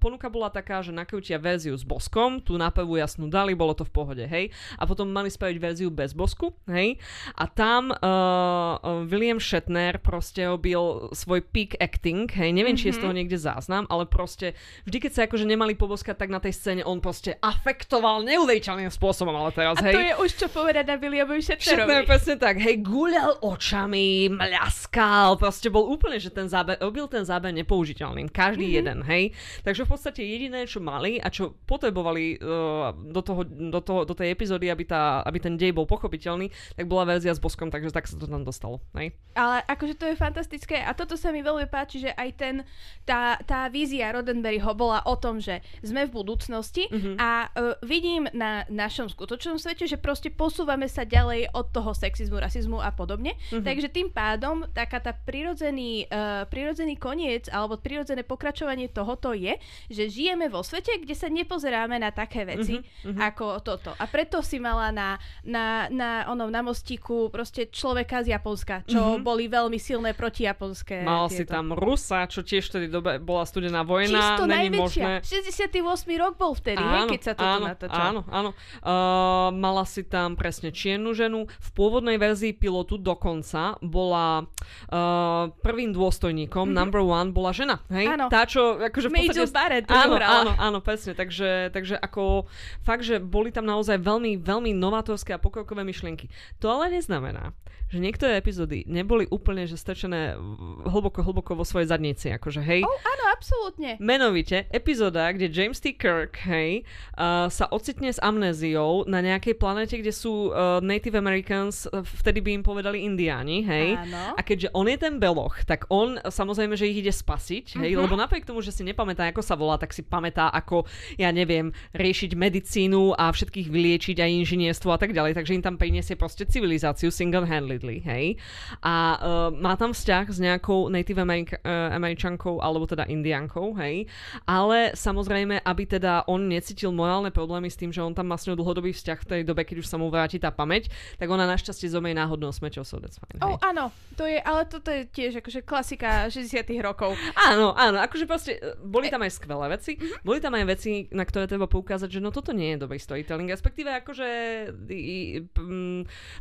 ponuka bola taká, že nakrútia verziu s boskom, tu nápevu jasnú dali, bolo to v pohode, hej. A potom mali spraviť verziu bez bosku, hej. A tam uh, William Shatner proste robil svoj peak acting, hej. Neviem, mm-hmm. či je z toho mhm. niekde záznam, ale proste vždy, keď sa akože nemali poboskať, tak na tej scéne on proste afektoval neuveriteľným spôsobom, ale teraz, hej. A to je už čo povedať na Williamovi Shatnerovi. Shatner, presne tak, hej, guľal očami, mľaskal, proste bol úplne, že ten záber, robil ten záber nepoužiteľným, každý mm-hmm. jeden, hej. Takže v podstate jediné, čo mali a čo potrebovali uh, do, toho, do, toho, do tej epizódy, aby, tá, aby ten dej bol pochopiteľný, tak bola verzia s boskom, takže tak sa to tam dostalo, hej. Ale akože to je fantastické a toto sa mi veľmi páči, že aj ten, tá, tá vízia Roddenberryho bola o tom, že sme v budúcnosti mm-hmm. a uh, vidím na našom skutočnom svete, že proste posúvame sa ďalej od toho sexizmu sexizmu, rasizmu a podobne. Mm-hmm. Takže tým pádom taká tá prirodzený, uh, prirodzený koniec alebo prirodzené pokračovanie tohoto je, že žijeme vo svete, kde sa nepozeráme na také veci mm-hmm. ako toto. A preto si mala na, na, na, onom, na mostíku proste človeka z Japonska, čo mm-hmm. boli veľmi silné proti japonské. Mal tieto. si tam Rusa, čo tiež vtedy dobe bola studená vojna. Čisto Není najväčšia. Možné... 68. rok bol vtedy, áno, hej, keď sa toto áno, natáčalo. Áno, áno. Uh, mala si tam presne čiernu ženu. V pôvodnej verzii pilotu dokonca bola uh, prvým dôstojníkom, mm-hmm. number one, bola žena. Hej? Áno. Tá, čo akože v podstate... Barrett áno, áno, áno, presne. Takže, takže ako fakt, že boli tam naozaj veľmi, veľmi novátorské a pokrokové myšlienky. To ale neznamená, že niektoré epizódy neboli úplne že strčené hlboko, hlboko vo svojej zadnici, akože hej. Oh, áno, absolútne. Menovite, epizóda, kde James T. Kirk, hej, uh, sa ocitne s amnéziou na nejakej planete, kde sú uh, Native Americans, uh, vtedy by im povedali indiáni, hej. Áno. A keďže on je ten beloch, tak on samozrejme, že ich ide spasiť, hej, uh-huh. lebo napriek tomu, že si nepamätá, ako sa volá, tak si pamätá, ako, ja neviem, riešiť medicínu a všetkých vyliečiť aj inžinierstvo a tak ďalej, takže im tam priniesie proste civilizáciu single-handedly Ridley, hej. A uh, má tam vzťah s nejakou Native Amerik- uh, Američankou, alebo teda Indiankou, hej. Ale samozrejme, aby teda on necítil morálne problémy s tým, že on tam má s ňou dlhodobý vzťah v tej dobe, keď už sa mu vráti tá pamäť, tak ona našťastie zomej náhodnou smečou, so that's fine, hej. Oh, áno, to je, ale toto je tiež akože klasika 60 rokov. Áno, áno, akože proste e, boli tam aj skvelé veci, mm-hmm. boli tam aj veci, na ktoré treba poukázať, že no toto nie je dobrý storytelling, respektíve akože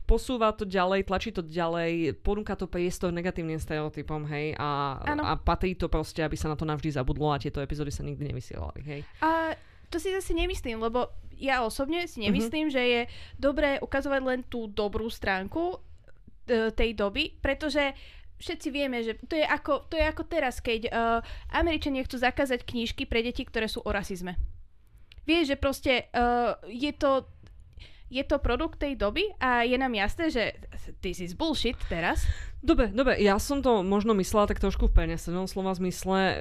posúva to ďalej, tlačí to ďalej, ponúka to priestor negatívnym stereotypom, hej, a, a patrí to proste, aby sa na to navždy zabudlo a tieto epizódy sa nikdy nevysielali, hej. A to si zase nemyslím, lebo ja osobne si nemyslím, uh-huh. že je dobré ukazovať len tú dobrú stránku e, tej doby, pretože všetci vieme, že to je ako, to je ako teraz, keď uh, Američania chcú zakázať knížky pre deti, ktoré sú o rasizme. Vieš, že proste uh, je to je to produkt tej doby a je nám jasné, že this is bullshit teraz. Dobre, dobre, ja som to možno myslela tak trošku v prenesenom slova zmysle. E,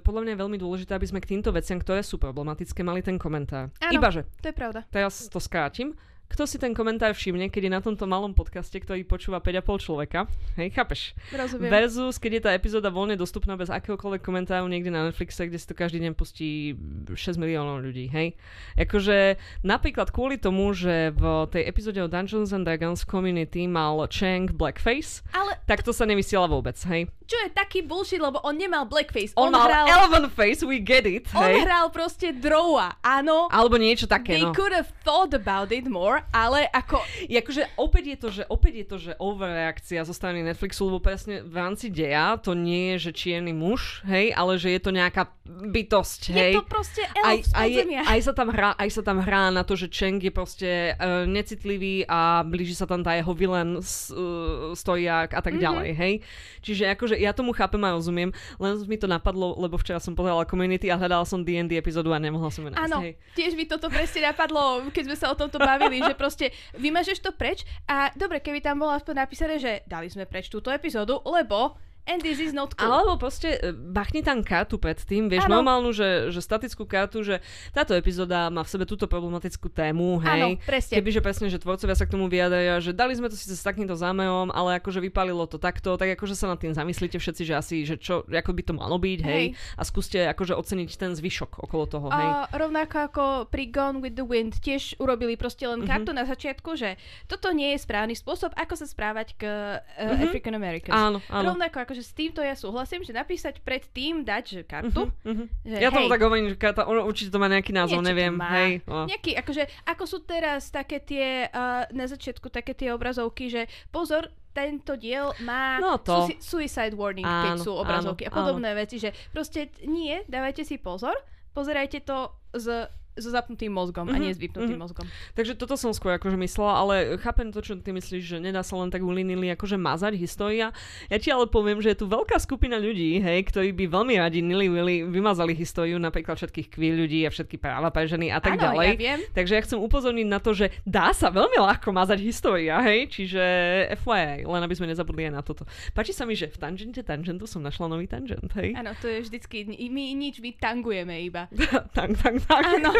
podľa mňa je veľmi dôležité, aby sme k týmto veciam, ktoré sú problematické, mali ten komentár. Áno, Ibaže. to je pravda. Teraz to skrátim kto si ten komentár všimne, keď je na tomto malom podcaste, ktorý počúva 5,5 človeka. Hej, chápeš? Rozumiem. Versus, keď je tá epizóda voľne dostupná bez akéhokoľvek komentáru niekde na Netflixe, kde si to každý deň pustí 6 miliónov ľudí, hej? Akože napríklad kvôli tomu, že v tej epizóde o Dungeons and Dragons community mal Chang blackface, Ale... tak to sa nevysiela vôbec, hej? Čo je taký bullshit, lebo on nemal blackface. On, on mal hral... eleven face, we get it, hej? On hral proste drowa, áno. Alebo niečo také, They no. could have thought about it more, ale ako... Je akože opäť je to, že opäť je to, že overreakcia zo strany Netflixu, lebo presne v rámci deja to nie je, že čierny muž, hej, ale že je to nejaká bytosť, hej. Je to proste elf aj, aj, aj, sa tam hrá, aj sa tam hrá na to, že Cheng je proste uh, necitlivý a blíži sa tam tá jeho vilen uh, stojak a tak mm-hmm. ďalej, hej. Čiže akože ja tomu chápem a rozumiem, len mi to napadlo, lebo včera som pozerala Community a hľadala som D&D epizódu a nemohla som ju nájsť, Áno, hej. tiež mi toto presne napadlo, keď sme sa o tomto bavili, že proste vymažeš to preč a dobre, keby tam bolo aspoň napísané, že dali sme preč túto epizódu, lebo And this is not cool. Alebo proste e, bachni tam kartu predtým, vieš, ano. normálnu, že, že statickú kartu, že táto epizóda má v sebe túto problematickú tému, hej. Áno, presne. Kebyže presne, že tvorcovia sa k tomu vyjadajú, že dali sme to síce s takýmto zámejom, ale akože vypalilo to takto, tak akože sa nad tým zamyslíte všetci, že asi, že čo, ako by to malo byť, hej. hej. A skúste akože oceniť ten zvyšok okolo toho, hej. A rovnako ako pri Gone with the Wind tiež urobili proste len mhm. kartu mm-hmm. na začiatku, že toto nie je správny spôsob, ako sa správať k uh, mm-hmm. African Americans. Áno, áno. Rovnako akože s týmto ja súhlasím, že napísať predtým, dať že kartu. Uh-huh, uh-huh. Že, ja tomu tak hovorím, že karta, ono určite to má nejaký názov, neviem. Hej, oh. Nejaký, akože, ako sú teraz také tie, uh, na začiatku také tie obrazovky, že pozor, tento diel má no to. suicide warning, áno, keď sú obrazovky áno, a podobné áno. veci, že proste nie, dávajte si pozor, pozerajte to z so zapnutým mozgom mm-hmm. a mhm, nie s vypnutým mm-hmm. mozgom. Takže toto som skôr akože myslela, ale chápem to, čo ty myslíš, že nedá sa len tak ulinili akože mazať história. Ja ti ale poviem, že je tu veľká skupina ľudí, hej, ktorí by veľmi radi nili vymazali históriu, napríklad všetkých queer ľudí a všetky práva pre ženy a tak ano, ďalej. Ja viem. Takže ja chcem upozorniť na to, že dá sa veľmi ľahko mazať história, hej, čiže FYI, len aby sme nezabudli aj na toto. Páči sa mi, že v tangente tangentu som našla nový tangent, hej? Áno, to je vždycky, my nič, my tangujeme iba. tang, tang, tang. Áno.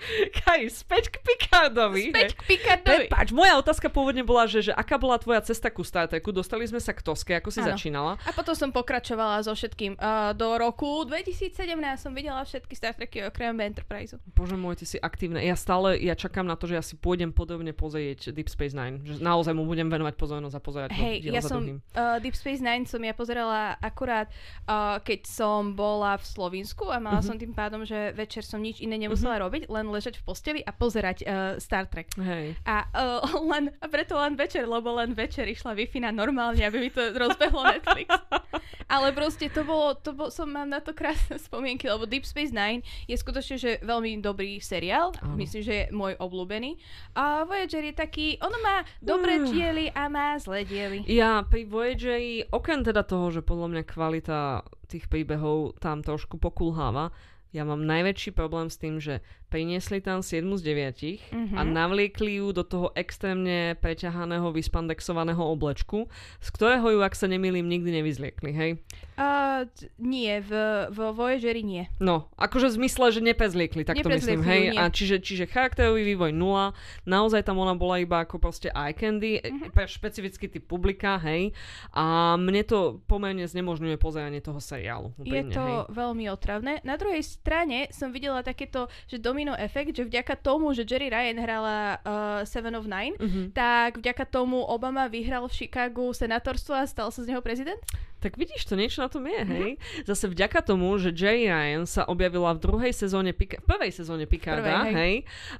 Kaj, späť k Picardovi. Späť k Picardovi. Prepač, moja otázka pôvodne bola, že, že aká bola tvoja cesta ku Star Treku? Dostali sme sa k Toske, ako si ano. začínala. A potom som pokračovala so všetkým. Uh, do roku 2017 som videla všetky Star Treky okrem Enterprise. Bože môj, ty si aktívne. Ja stále, ja čakám na to, že ja si pôjdem podobne pozrieť Deep Space Nine. Že naozaj mu budem venovať pozornosť a pozerať Hej, ja som, uh, Deep Space Nine som ja pozerala akurát, uh, keď som bola v Slovensku a mala uh-huh. som tým pádom, že večer som nič iné nemusela uh-huh. robiť, len ležať v posteli a pozerať uh, Star Trek. Hej. A, uh, len, a preto len večer, lebo len večer išla wi na normálne, aby mi to rozbehlo Netflix. Ale proste to bolo, to bol, som mám na to krásne spomienky, lebo Deep Space Nine je skutočne že veľmi dobrý seriál. Áno. Myslím, že je môj obľúbený. A Voyager je taký, ono má dobré uh. diely a má zlé diely. Ja pri Voyageri, okrem teda toho, že podľa mňa kvalita tých príbehov tam trošku pokulháva, ja mám najväčší problém s tým, že priniesli tam 7 z 9 mm-hmm. a navliekli ju do toho extrémne preťahaného, vyspandexovaného oblečku, z ktorého ju, ak sa nemýlim, nikdy nevyzliekli, hej? Uh, nie, v, v Voyageri nie. No, akože v zmysle, že nepezliekli, tak to myslím, hej? Nie. A čiže, čiže charakterový vývoj nula, naozaj tam ona bola iba ako proste eye candy, mm-hmm. pre špecifický typ publika, hej? A mne to pomerne znemožňuje pozeranie toho seriálu. Úprimne, Je to hej? veľmi otravné. Na druhej strane som videla takéto, že Domi domino efekt, že vďaka tomu, že Jerry Ryan hrala uh, Seven of Nine, mm-hmm. tak vďaka tomu Obama vyhral v Chicagu senátorstvo a stal sa z neho prezident? Tak vidíš, to niečo na tom je, hej? Mhm. Zase vďaka tomu, že Jerry Ryan sa objavila v druhej sezóne, Pika- prvej sezóne Picarda, hej? hej?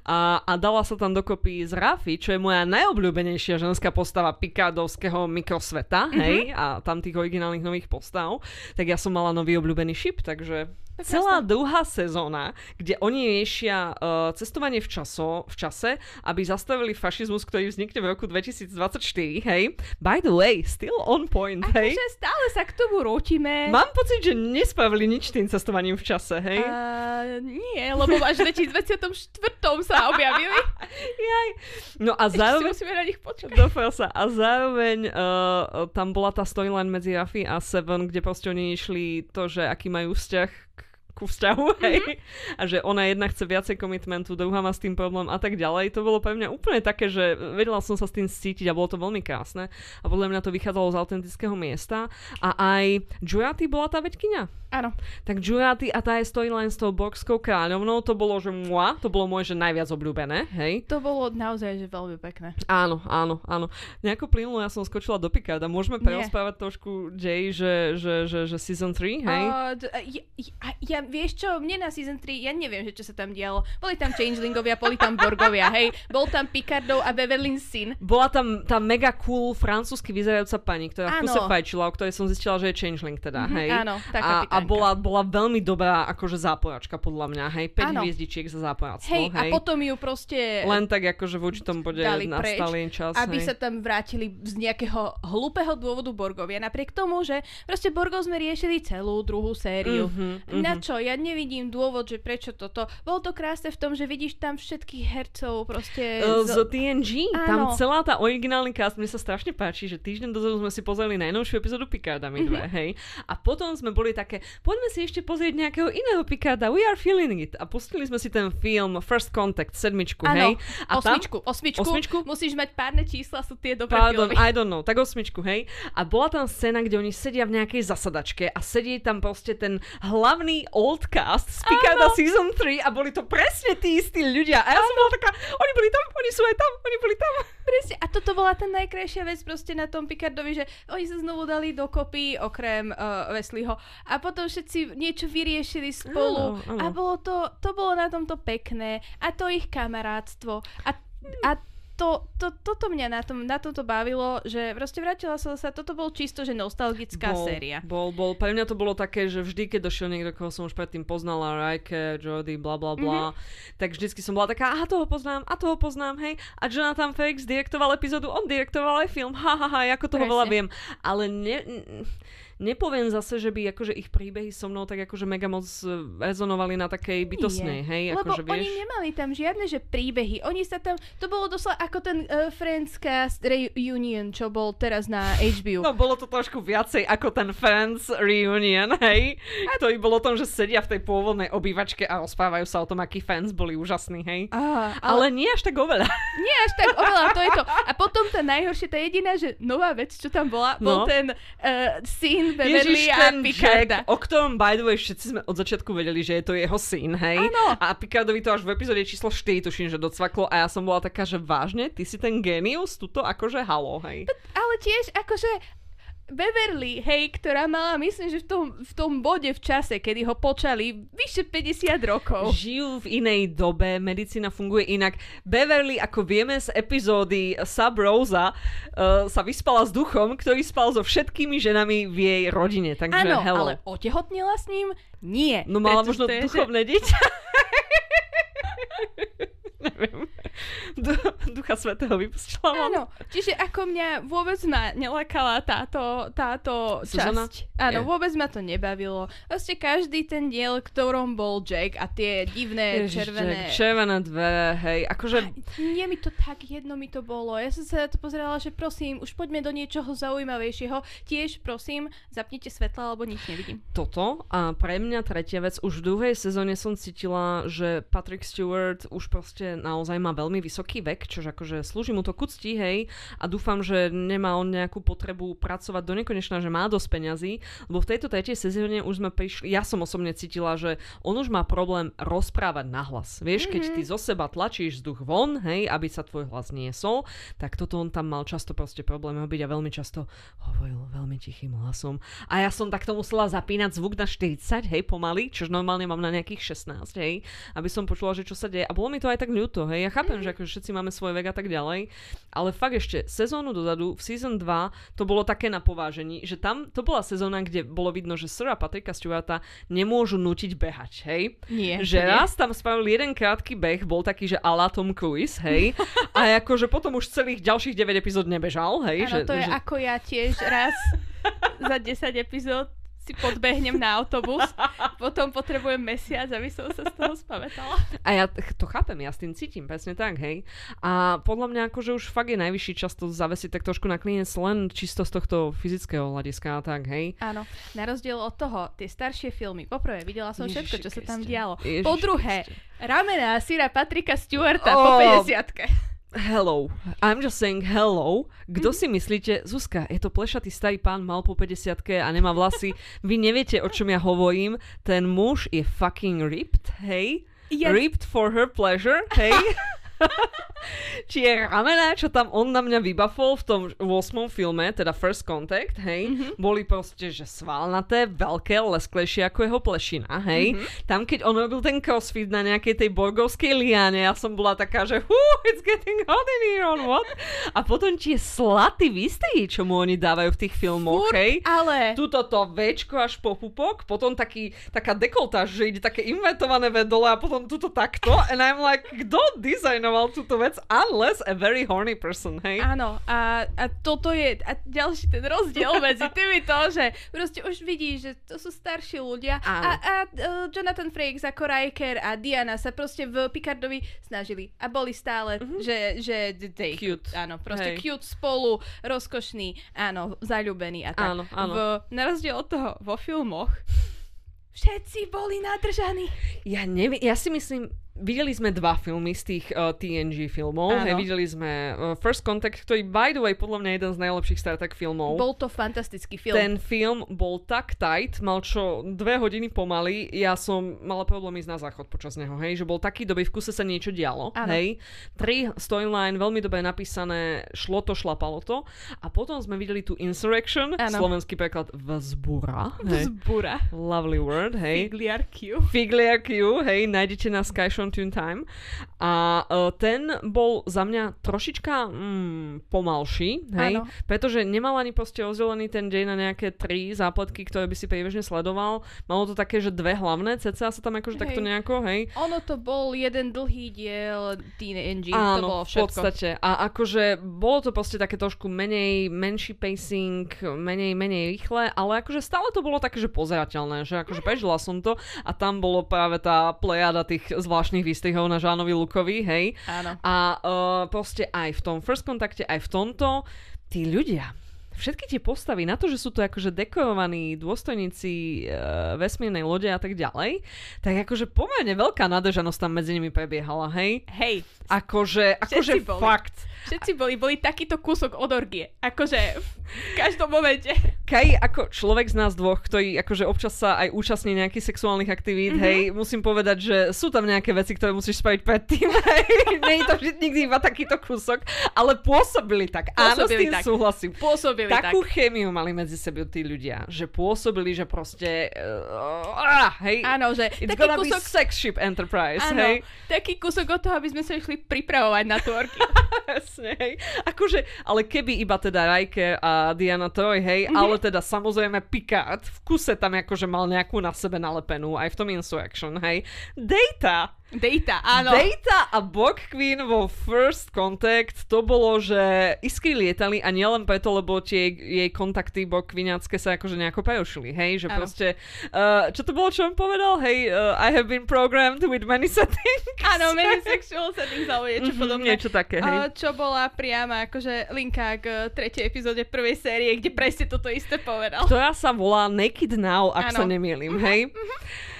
A, a dala sa tam dokopy z Rafi, čo je moja najobľúbenejšia ženská postava Picardovského mikrosveta, mm-hmm. hej? A tam tých originálnych nových postav. Tak ja som mala nový obľúbený šip, takže tak celá jasné. druhá sezóna, kde oni riešia uh, cestovanie v, časo, v čase, aby zastavili fašizmus, ktorý vznikne v roku 2024, hej. By the way, still on point, hej. Akože stále sa k tomu rútime. Mám pocit, že nespravili nič tým cestovaním v čase, hej? Uh, nie, lebo až v 2024 sa objavili. Jaj. No a zároveň... Ešte musíme na nich počkať. sa. A zároveň uh, tam bola tá storyline medzi Rafi a Seven, kde proste oni išli to, že aký majú vzťah ku vzťahu, hej, mm-hmm. a že ona jedna chce viacej komitmentu, druhá má s tým problém a tak ďalej. To bolo pre mňa úplne také, že vedela som sa s tým cítiť a bolo to veľmi krásne a podľa mňa to vychádzalo z autentického miesta a aj Jurati bola tá veďkyňa. Áno. Tak Jurati a tá je storyline s tou boxskou kráľovnou, to bolo, že mua, to bolo moje, že najviac obľúbené, hej. To bolo naozaj, že veľmi pekné. Áno, áno, áno. Nejako plynulo, ja som skočila do Picarda. Môžeme prerozprávať trošku Jay, že, že, že, že season 3, hej? Uh, d- ja, ja, vieš čo, mne na season 3, ja neviem, že čo sa tam dialo. Boli tam changelingovia, boli tam borgovia, hej. Bol tam Picardov a Beverlyn syn. Bola tam tá mega cool francúzsky vyzerajúca pani, ktorá v kuse fajčila, o ktorej som zistila, že je changeling teda, mm-hmm, hej. Áno, taká a, a bola, bola veľmi dobrá akože zápojačka podľa mňa, hej, 5 ano. hviezdičiek za zápojáctvo, hej, hej. a potom ju proste... Len tak akože v určitom bode nastal čas, Aby hej. sa tam vrátili z nejakého hlúpeho dôvodu Borgovia, napriek tomu, že proste Borgov sme riešili celú druhú sériu. Mm-hmm, Na čo? Ja nevidím dôvod, že prečo toto. Bolo to krásne v tom, že vidíš tam všetkých hercov proste... Uh, z, z TNG, Áno. tam celá tá originálny cast, mne sa strašne páči, že týždeň dozadu sme si pozreli najnovšiu epizódu Picarda my dve, mm-hmm. hej. A potom sme boli také, poďme si ešte pozrieť nejakého iného Picarda, we are feeling it. A pustili sme si ten film First Contact, sedmičku, ano, hej. A osmičku, tam, osmičku, osmičku, musíš mať párne čísla, sú tie dobré Pardon, filmy. I don't know, tak osmičku, hej. A bola tam scéna, kde oni sedia v nejakej zasadačke a sedí tam proste ten hlavný old cast z Picarda season 3 a boli to presne tí istí ľudia. A ja ano. som bola taká, oni boli tam, oni sú aj tam, oni boli tam. Presne, a toto bola tá najkrajšia vec proste na tom Picardovi, že oni sa znovu dali dokopy, okrem uh, Wesleyho. A potom všetci niečo vyriešili spolu. Áno, áno. A bolo to, to bolo na tomto pekné. A to ich kamarátstvo. A, a to, to, toto mňa na, tom, na tomto bavilo, že proste vrátila som sa, toto bol čisto, že nostalgická bol, séria. Bol, bol, pre mňa to bolo také, že vždy, keď došiel niekto, koho som už predtým poznala, Rajke, Jody, bla bla bla, mm-hmm. tak vždycky som bola taká, aha, toho poznám, a toho poznám, hej. A Jonathan Frakes direktoval epizódu, on direktoval aj film, ha, ha, ha, ako toho Presne. veľa viem. Ale ne, nepoviem zase, že by akože ich príbehy so mnou tak akože mega moc e, rezonovali na takej bytosnej, Nie. hej? Lebo akože, vieš... oni nemali tam žiadne, že príbehy. Oni sa tam, to bolo doslova ako ten uh, Friends cast reunion, čo bol teraz na HBO. No bolo to trošku viacej ako ten Friends reunion, hej? A... To by bolo tom, že sedia v tej pôvodnej obývačke a rozprávajú sa o tom, akí fans boli úžasní, hej? Á, ale... ale nie až tak oveľa. Nie až tak oveľa, to je to. A potom tá najhoršia, tá jediná, že nová vec, čo tam bola, no. bol ten uh, scene syn Beverly Ježiš, a Picarda. Jack, o ktorom, by the way, všetci sme od začiatku vedeli, že je to jeho syn, hej? Áno. A Picardovi to až v epizóde číslo 4, tuším, že docvaklo a ja som bola taká, že vážne, ty si ten genius, tuto akože halo, hej? Ale tiež, akože Beverly, hej, ktorá mala, myslím, že v tom, v tom bode v čase, kedy ho počali vyše 50 rokov. Žijú v inej dobe, medicína funguje inak. Beverly, ako vieme z epizódy Sub Rosa, uh, sa vyspala s duchom, ktorý spal so všetkými ženami v jej rodine. Takže Áno, hello. ale otehotnila s ním? Nie. No mala možno duchovné že... dieťa. Neviem. Ducha Svetého vypustila von. Áno, čiže ako mňa vôbec ma nelakala táto, táto časť. Áno, Je. vôbec ma to nebavilo. Proste každý ten diel, ktorom bol Jack a tie divné Ježiš, červené... Jack, červené dvere, hej, akože... Nie mi to tak jedno mi to bolo. Ja som sa na to pozerala, že prosím, už poďme do niečoho zaujímavejšieho. Tiež prosím, zapnite svetla, alebo nič nevidím. toto a pre mňa tretia vec, už v druhej sezóne som cítila, že Patrick Stewart už proste naozaj má veľmi vysoký vek, čož akože slúži mu to ku cti, hej, a dúfam, že nemá on nejakú potrebu pracovať do nekonečna, že má dosť peňazí, lebo v tejto tretej sezóne už sme prišli, ja som osobne cítila, že on už má problém rozprávať nahlas. Vieš, keď ty zo seba tlačíš vzduch von, hej, aby sa tvoj hlas niesol, tak toto on tam mal často proste problém byť a veľmi často hovoril veľmi tichým hlasom. A ja som takto musela zapínať zvuk na 40, hej, pomaly, čož normálne mám na nejakých 16, hej, aby som počula, že čo sa deje. A bolo mi to aj tak ľúto, hej. Ja chápem, že akože všetci máme svoj vek a tak ďalej, ale fakt ešte sezónu dozadu, v season 2, to bolo také na povážení, že tam to bola sezóna, kde bolo vidno, že Sir a Patricka Stewarta nemôžu nutiť behať, hej. Nie. Že nie. raz tam spravil jeden krátky beh, bol taký, že ala Tom Cruise, hej. A akože potom už celých ďalších 9 epizód nebežal, hej. Áno, že, to je že... ako ja tiež raz za 10 epizód si podbehnem na autobus, potom potrebujem mesiac, aby som sa z toho spamätala. A ja to chápem, ja s tým cítim, presne tak, hej. A podľa mňa akože už fakt je najvyšší čas to zavesiť tak trošku na klinec len čisto z tohto fyzického hľadiska a tak, hej. Áno, na rozdiel od toho, tie staršie filmy, poprvé videla som Ježiši všetko, čo sa tam Kriste. dialo. Ježiši Po druhé, Kriste. ramená syra Patrika Stewarta Oh. po 50 Hello. I'm just saying hello. Kto Mhm. si myslíte, Zuzka, je to plešatý starý pán, mal po 50 a nemá vlasy. Vy neviete, o čom ja hovorím. Ten muž je fucking ripped, hej? Ja- Ripped for her pleasure, hej? Či je ramená, čo tam on na mňa vybafol v tom 8. filme, teda First Contact, hej, Mhm. mm-hmm. boli proste, že svalnaté, veľké, lesklejšie ako jeho plešina, hej. Mhm. Mm-hmm. Tam, keď on robil ten crossfit na nejakej tej borgovskej liane, ja som bola taká, že hú, it's getting hot in here, on what? A potom tie slaty výstrihy, čo mu oni dávajú v tých filmoch, Furt, hej. ale Tuto to Včko až po pupok, potom taký, taká dekoltáž, že ide také invertované V dole a potom tuto takto. And I'm like, kto dizajnoval túto vec? Unless a very horny person, hej? Áno, a, a toto je a ďalší ten rozdiel medzi tými to, že proste už vidíš, že to sú starší ľudia a, Áno. a uh, Jonathan Frakes ako Riker a Diana sa proste v Picardovi snažili a boli stále, že, že they, Cute. áno, proste Hej. cute spolu, rozkošní, áno, zaľubení a tak. Áno, áno. V, na rozdiel od toho vo filmoch všetci boli nadržaní. Ja neviem, ja si myslím, videli sme dva filmy z tých uh, TNG filmov. Áno. Hej, videli sme uh, First Contact, ktorý by the way podľa mňa je jeden z najlepších Star Trek filmov. Bol to fantastický film. Ten film bol tak tight, mal čo dve hodiny pomaly, ja som mala problém ísť na záchod počas neho, hej, že bol taký dobrý, v kuse sa niečo dialo, Áno. hej. Tri storyline, veľmi dobre napísané, šlo to, šlapalo to. A potom sme videli tu Insurrection, Áno. slovenský preklad vzbura, hej. Zbura. Lovely word, hej. Figliar Q. Figlia Q, hej, nájdete na Sky Tune Time. A uh, ten bol za mňa trošička mm, pomalší, hej, Áno. pretože nemal ani proste rozdelený ten deň na nejaké tri zápletky, ktoré by si priebežne sledoval. Malo to také, že dve hlavné, cca sa tam akože Hej. takto nejako, hej. Ono to bol jeden dlhý diel to Áno, bolo v všetko. podstate. A akože bolo to proste také trošku menej, menší pacing, menej, menej rýchle, ale akože stále to bolo také, že pozerateľné, že akože prežila som to a tam bolo práve tá plejada tých zvláštnych výstrihov na Žánovi Lukovi, hej. Áno. A uh, proste aj v tom First Contacte, aj v tomto, tí ľudia, všetky tie postavy, na to, že sú to akože dekorovaní dôstojníci uh, vesmírnej lode a tak ďalej, tak akože pomerne veľká nadržanosť tam medzi nimi prebiehala, hej? Hej, Akože, akože Všetci boli. Všetci boli, boli takýto kúsok od orgie. Akože v každom momente. Kaj ako človek z nás dvoch, ktorý akože občas sa aj účastní nejakých sexuálnych aktivít, mm-hmm. hej, musím povedať, že sú tam nejaké veci, ktoré musíš spraviť predtým. Nie je to vždy nikdy iba takýto kúsok, ale pôsobili tak. Áno, s Pôsobili tým tak. súhlasím. Pôsobili Takú tak. chémiu mali medzi sebou tí ľudia, že pôsobili, že proste... Uh, hej, Áno, že It's taký gonna kúsok, be sex ship enterprise, áno, hej. taký kúsok od toho, aby sme sa išli pripravovať na orgiu. Presne, hej. Akože, ale keby iba teda Riker a Diana Troy, hej, Mhm. ale teda samozrejme Picard v kuse tam akože mal nejakú na sebe nalepenú, aj v tom Insurrection, hej. Data! Data, áno. Data a Bog Queen vo First Contact, to bolo, že iskry lietali a nielen preto, lebo tie jej kontakty Bog Queenacké sa akože nejako prejošili, hej, že ano. proste, uh, čo to bolo, čo on povedal, hej, uh, I have been programmed with many settings. Áno, many sexual settings, alebo niečo mm-hmm, podobné. Niečo také, hej. Uh, čo bola priama akože linka k tretej epizóde prvej série, kde presne toto isté povedal. Ktorá sa volá Naked Now, ak ano. sa nemýlim, hej. Mm-hmm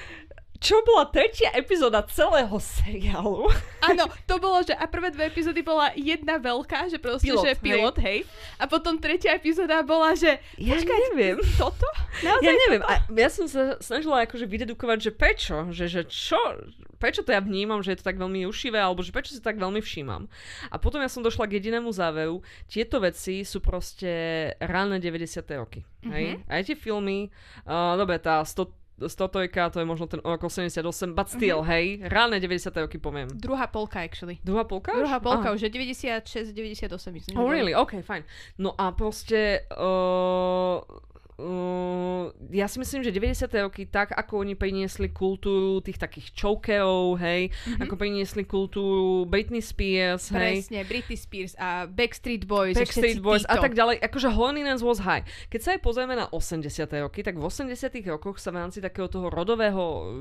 čo bola tretia epizóda celého seriálu. Áno, to bolo, že a prvé dve epizódy bola jedna veľká, že proste, pilot, že pilot, hej. hej. A potom tretia epizóda bola, že ja počkať, neviem. Toto? Naozaj ja neviem. A ja som sa snažila akože vydedukovať, že prečo, že, že čo, prečo to ja vnímam, že je to tak veľmi ušivé, alebo že prečo si tak veľmi všímam. A potom ja som došla k jedinému záveru, tieto veci sú proste ranné 90. roky. Mm-hmm. Hej? Mhm. Aj tie filmy, uh, dobre, tá 100 stotojka, to je možno ten okolo 78, but still, mm-hmm. hej, reálne 90. roky poviem. Druhá polka, actually. Druhá polka? Druhá polka, Aha. už je 96, 98, myslím. Oh, really? OK, fajn. No a proste, uh, Uh, ja si myslím, že 90. roky tak, ako oni priniesli kultúru tých takých chokerov, hej, mm-hmm. ako priniesli kultúru Britney Spears, hej. Presne, Britney Spears a Backstreet Boys. Backstreet Boys títo. a tak ďalej. Akože holiness was high. Keď sa aj pozrieme na 80. roky, tak v 80. rokoch sa v rámci takého toho rodového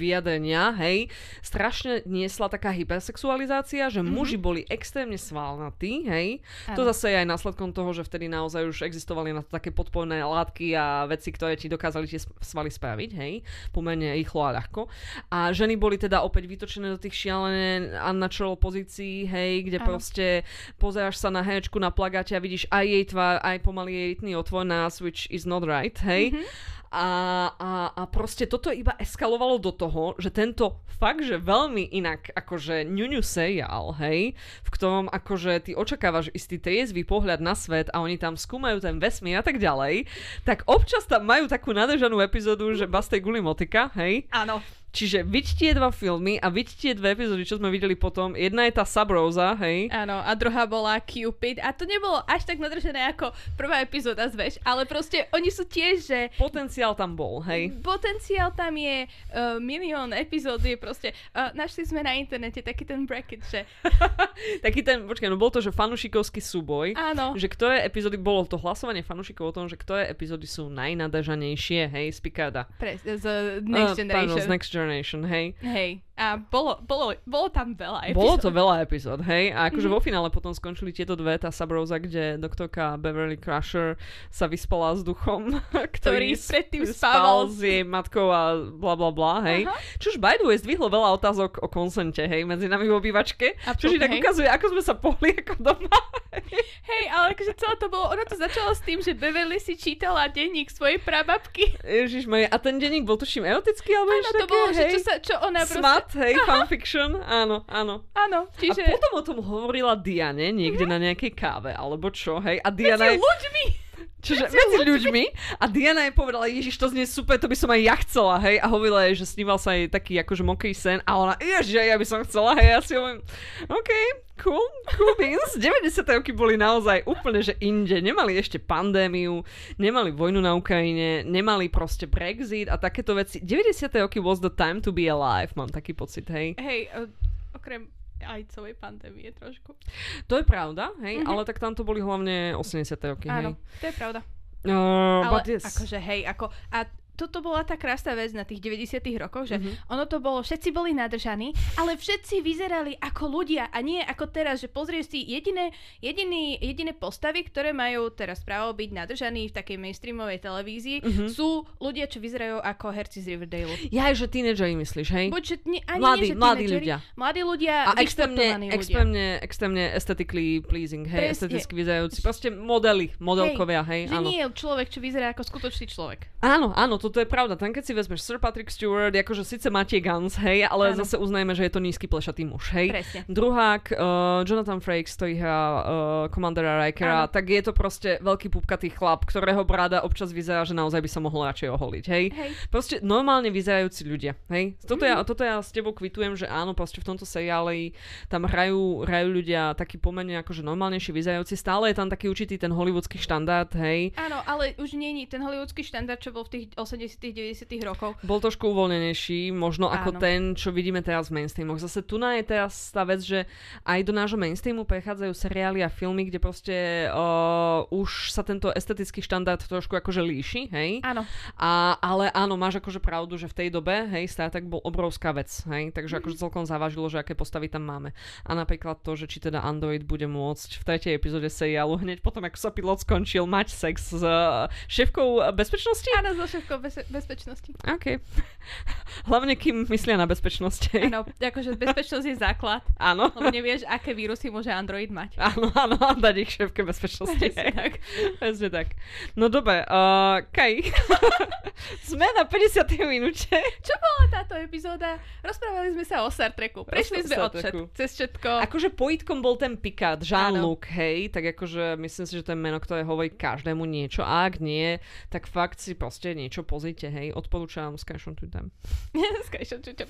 vyjadrenia, hej, strašne niesla taká hypersexualizácia, že mm-hmm. muži boli extrémne svalnatí, hej. Ano. To zase je aj následkom toho, že vtedy naozaj už existovali na to také podporné látky látky a veci, ktoré ti dokázali tie svaly spraviť, hej, pomerne rýchlo a ľahko. A ženy boli teda opäť vytočené do tých šialené unnatural pozícií, hej, kde Aha. proste pozeráš sa na herečku na plagáte a vidíš aj jej tvár, aj pomaly jej rytný otvor nás, which is not right, hej. Mm-hmm. A, a, a proste toto iba eskalovalo do toho, že tento fakt, že veľmi inak akože ňuňu seriál, hej, v ktorom akože ty očakávaš istý triezvý pohľad na svet a oni tam skúmajú ten vesmír a tak ďalej, tak občas tam majú takú nadržanú epizódu, že Bastej guli motika, hej. Áno. Čiže viď tie dva filmy a viď tie dve epizódy, čo sme videli potom. Jedna je tá Sabrosa, hej. Áno, a druhá bola Cupid. A to nebolo až tak nadržené ako prvá epizóda zveš, ale proste oni sú tiež, že... Potenciál tam bol, hej. Potenciál tam je, uh, milión epizód je proste... Uh, našli sme na internete taký ten bracket, že... taký ten, počkaj, no bol to, že fanušikovský súboj. Áno. Že ktoré epizódy, bolo to hlasovanie fanušikov o tom, že ktoré epizódy sú najnadržanejšie, hej, z Picarda. Pre, z Next uh, Generation. Pardon, z Next Generation, hej. Hej. A bolo, bolo, bolo tam veľa epizód. Bolo to veľa epizód, hej. A akože mm-hmm. vo finále potom skončili tieto dve, tá Sabrosa, kde doktorka Beverly Crusher sa vyspala s duchom, ktorý, ktorý predtým spával s jej matkou a bla bla bla, hej. Aha. Čož by the way zdvihlo veľa otázok o konsente, hej, medzi nami v obývačke. Čož tak ukazuje, ako sme sa pohli ako doma. hej, ale akože celé to bolo, ono to začalo s tým, že Beverly si čítala denník svojej prababky. Ježiš a ten denník bol tuším erotický, alebo Áno, to také, bolo, hej. že čo, sa, čo ona proste... Smut, hej, Aha. fanfiction, áno, áno. Áno, čiže... A potom o tom hovorila Diane niekde mm-hmm. na nejakej káve, alebo čo, hej. A Diana Medzi ľuďmi! Čiže medzi ľuďmi a Diana jej povedala, Ježiš, to znie super, to by som aj ja chcela, hej. A hovorila jej, že sníval sa jej taký akože mokrý sen a ona, ježiš, ja by som chcela, hej. Ja si hovorím, OK, cool, cool beans. 90. roky boli naozaj úplne, že inde. Nemali ešte pandémiu, nemali vojnu na Ukrajine, nemali proste Brexit a takéto veci. 90. roky was the time to be alive, mám taký pocit, hej. Hej, uh, okrem aj celej pandémie trošku. To je pravda, hej, mm-hmm. ale tak tam to boli hlavne 80. roky, Áno, hej. to je pravda. Uh, ale yes. akože hej, ako, a toto bola tá krásna vec na tých 90 rokoch, že mm-hmm. ono to bolo, všetci boli nadržaní, ale všetci vyzerali ako ľudia a nie ako teraz, že pozrieš si jediné, jediný, jediné postavy, ktoré majú teraz právo byť nadržaní v takej mainstreamovej televízii, mm-hmm. sú ľudia, čo vyzerajú ako herci z Riverdale. Ja, že tínedžeri myslíš, hej? Buď, že nie, ani mladí, nie, že mladí ľudia. Mladí ľudia a extrémne, extrémne, extrémne aesthetically pleasing, hej, Pres, esteticky vyzerajúci. Proste modely, modelkovia, hej, hej že áno. nie je človek, čo vyzerá ako skutočný človek. Áno, áno, toto je pravda. Tam keď si vezmeš Sir Patrick Stewart, akože síce máte Guns, hej, ale ano. zase uznajme, že je to nízky plešatý muž, hej. Presne. Druhák, uh, Jonathan Frakes, ktorý hrá uh, Commandera Rikera, ano. tak je to proste veľký pupkatý chlap, ktorého brada občas vyzerá, že naozaj by sa mohol radšej oholiť, hej. hej. Proste normálne vyzerajúci ľudia, hej. Toto, mm. ja, toto ja s tebou kvitujem, že áno, proste v tomto seriáli tam hrajú, hrajú ľudia taký pomerne akože normálnejší vyzerajúci, stále je tam taký určitý ten hollywoodský štandard, hej. Áno, ale už je ten hollywoodský štandard, čo bol v tých 80 90 rokov. Bol trošku uvoľnenejší, možno ako Áno. ten, čo vidíme teraz v mainstreamoch. Zase tu je teraz tá vec, že aj do nášho mainstreamu prechádzajú seriály a filmy, kde proste uh, už sa tento estetický štandard trošku akože líši, hej? Áno. A, ale áno, máš akože pravdu, že v tej dobe, hej, Star Trek bol obrovská vec, hej, takže Mhm. akože celkom závažilo, že aké postavy tam máme. A napríklad to, že či teda Android bude môcť v tretej epizóde seriálu hneď potom, ako sa pilot skončil, mať sex s uh, šéfkou bezpečnosti? Áno, so šéfkou bez- bezpečnosti. OK. Hlavne kým myslia na bezpečnosť. Áno, akože bezpečnosť je základ, Áno. lebo nevieš, aké vírusy môže Android mať. Áno, áno, a dať ich šéfke bezpečnosti. Presne tak. Presne tak. No dobre, uh, Kaj, sme na 50. minúte. Čo bola táto epizóda? Rozprávali sme sa o Star Treku. Prešli sme od všet- cez všetko. Akože pojitkom bol ten Picard. Jean-Luc, hej, tak akože myslím si, že to je meno, ktoré hovorí každému niečo. A ak nie, tak fakt si proste niečo pozrite, hej. Odporúčam Sky Shot to. Skajšo, čo, čo.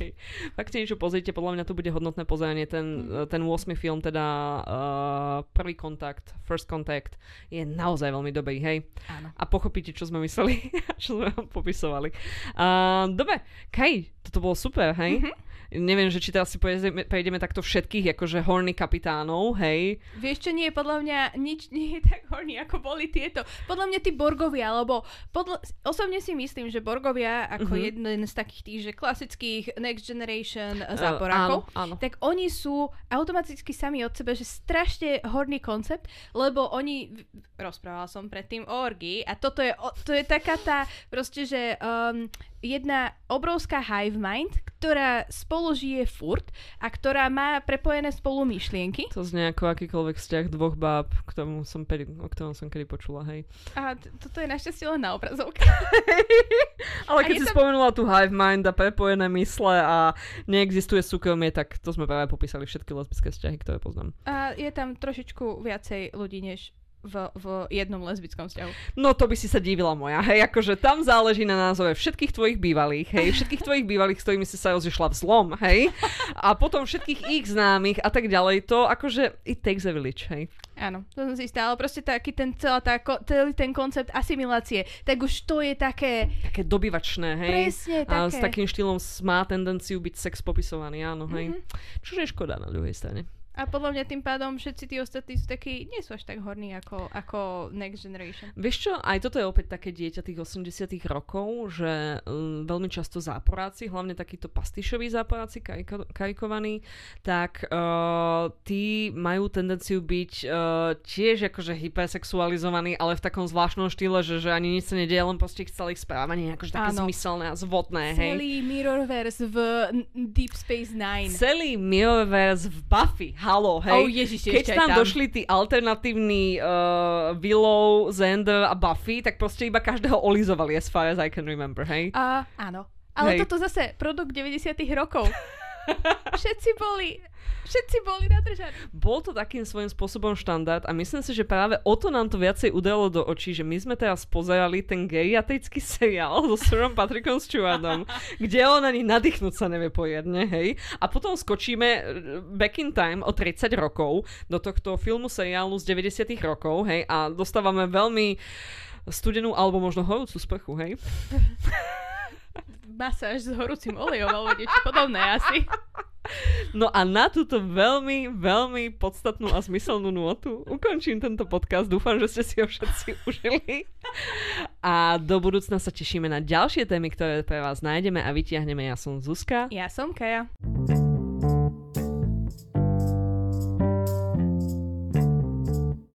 Hej. Fakt niečo pozrite, podľa mňa to bude hodnotné pozeranie. Ten, Mm. ten 8. film, teda uh, prvý kontakt, First Contact, je naozaj veľmi dobrý, hej. Áno. A pochopíte, čo sme mysleli, čo sme vám popisovali. Uh, dobre, Kaj, toto bolo super, hej. Mhm. Neviem, že či teraz si prejdeme, prejdeme takto všetkých, akože horny kapitánov, hej. Vieš čo, nie, podľa mňa nič nie je tak horný, ako boli tieto. Podľa mňa tí Borgovia, lebo podľa, osobne si myslím, že Borgovia ako Mhm. mm-hmm. jeden z takých tých, že klasických Next Generation Uh, záporákov, áno, áno. tak oni sú automaticky sami od seba, že strašne horný koncept, lebo oni, rozprávala som predtým o orgii a toto je, to je taká tá, proste, že um, jedna obrovská hive mind, ktorá spolu žije furt a ktorá má prepojené spolu myšlienky. To znie ako akýkoľvek vzťah dvoch báb, k tomu som peri, o ktorom som kedy počula, hej. A t- toto je našťastie len na obrazovke. Ale keď si tam- spomenula tu hive mind a prepojené mysle a neexistuje súkromie, tak to sme práve popísali všetky lesbické vzťahy, ktoré poznám. A je tam trošičku viacej ľudí, než v, v jednom lesbickom vzťahu. No to by si sa divila moja, hej, akože tam záleží na názove všetkých tvojich bývalých, hej, všetkých tvojich bývalých, s ktorými si sa rozišla v zlom, hej, a potom všetkých ich známych a tak ďalej, to akože it takes a village, hej. Áno, to som si istá, ale proste taký ten, celá tá, celý ten koncept asimilácie, tak už to je také, Také dobyvačné, hej. presne A také. s takým štýlom má tendenciu byť sex popisovaný, áno, hej. Mhm. Čože je škoda na druhej strane. A podľa mňa tým pádom všetci tí ostatní sú takí, nie sú až tak horní ako, ako Next Generation. Vieš čo, aj toto je opäť také dieťa tých 80 rokov, že um, veľmi často záporáci, hlavne takíto pastišoví záporáci, kariko- karikovaní, tak uh, tí majú tendenciu byť uh, tiež akože hypersexualizovaní, ale v takom zvláštnom štýle, že, že ani nič sa nedieje, len proste ich celé ich správanie akože také Áno. zmyselné a zvodné, hej. Celý Mirrorverse v Deep Space Nine. Celý Mirrorverse v Buffy, halo, hej. Oh, ježiš, Keď tam, tam. došli tí alternatívni uh, Willow, Xander a Buffy, tak proste iba každého olizovali as far as I can remember, hej? A, áno. Ale Hej. toto zase produkt 90 rokov. Všetci boli, všetci boli nadržaní. Bol to takým svojím spôsobom štandard a myslím si, že práve o to nám to viacej udalo do očí, že my sme teraz pozerali ten geriatrický seriál so Sirom Patrickom Stewartom, kde on ani nadýchnúť sa nevie poriadne, hej? A potom skočíme uh, back in time o 30 rokov do tohto filmu seriálu z 90 rokov, hej? A dostávame veľmi studenú alebo možno horúcu sprchu, hej? Masáž s horúcim olejom alebo niečo podobné asi. No a na túto veľmi, veľmi podstatnú a zmyselnú nôtu ukončím tento podcast. Dúfam, že ste si ho všetci užili. A do budúcna sa tešíme na ďalšie témy, ktoré pre vás nájdeme a vytiahneme. Ja som Zuzka. Ja som Kaja.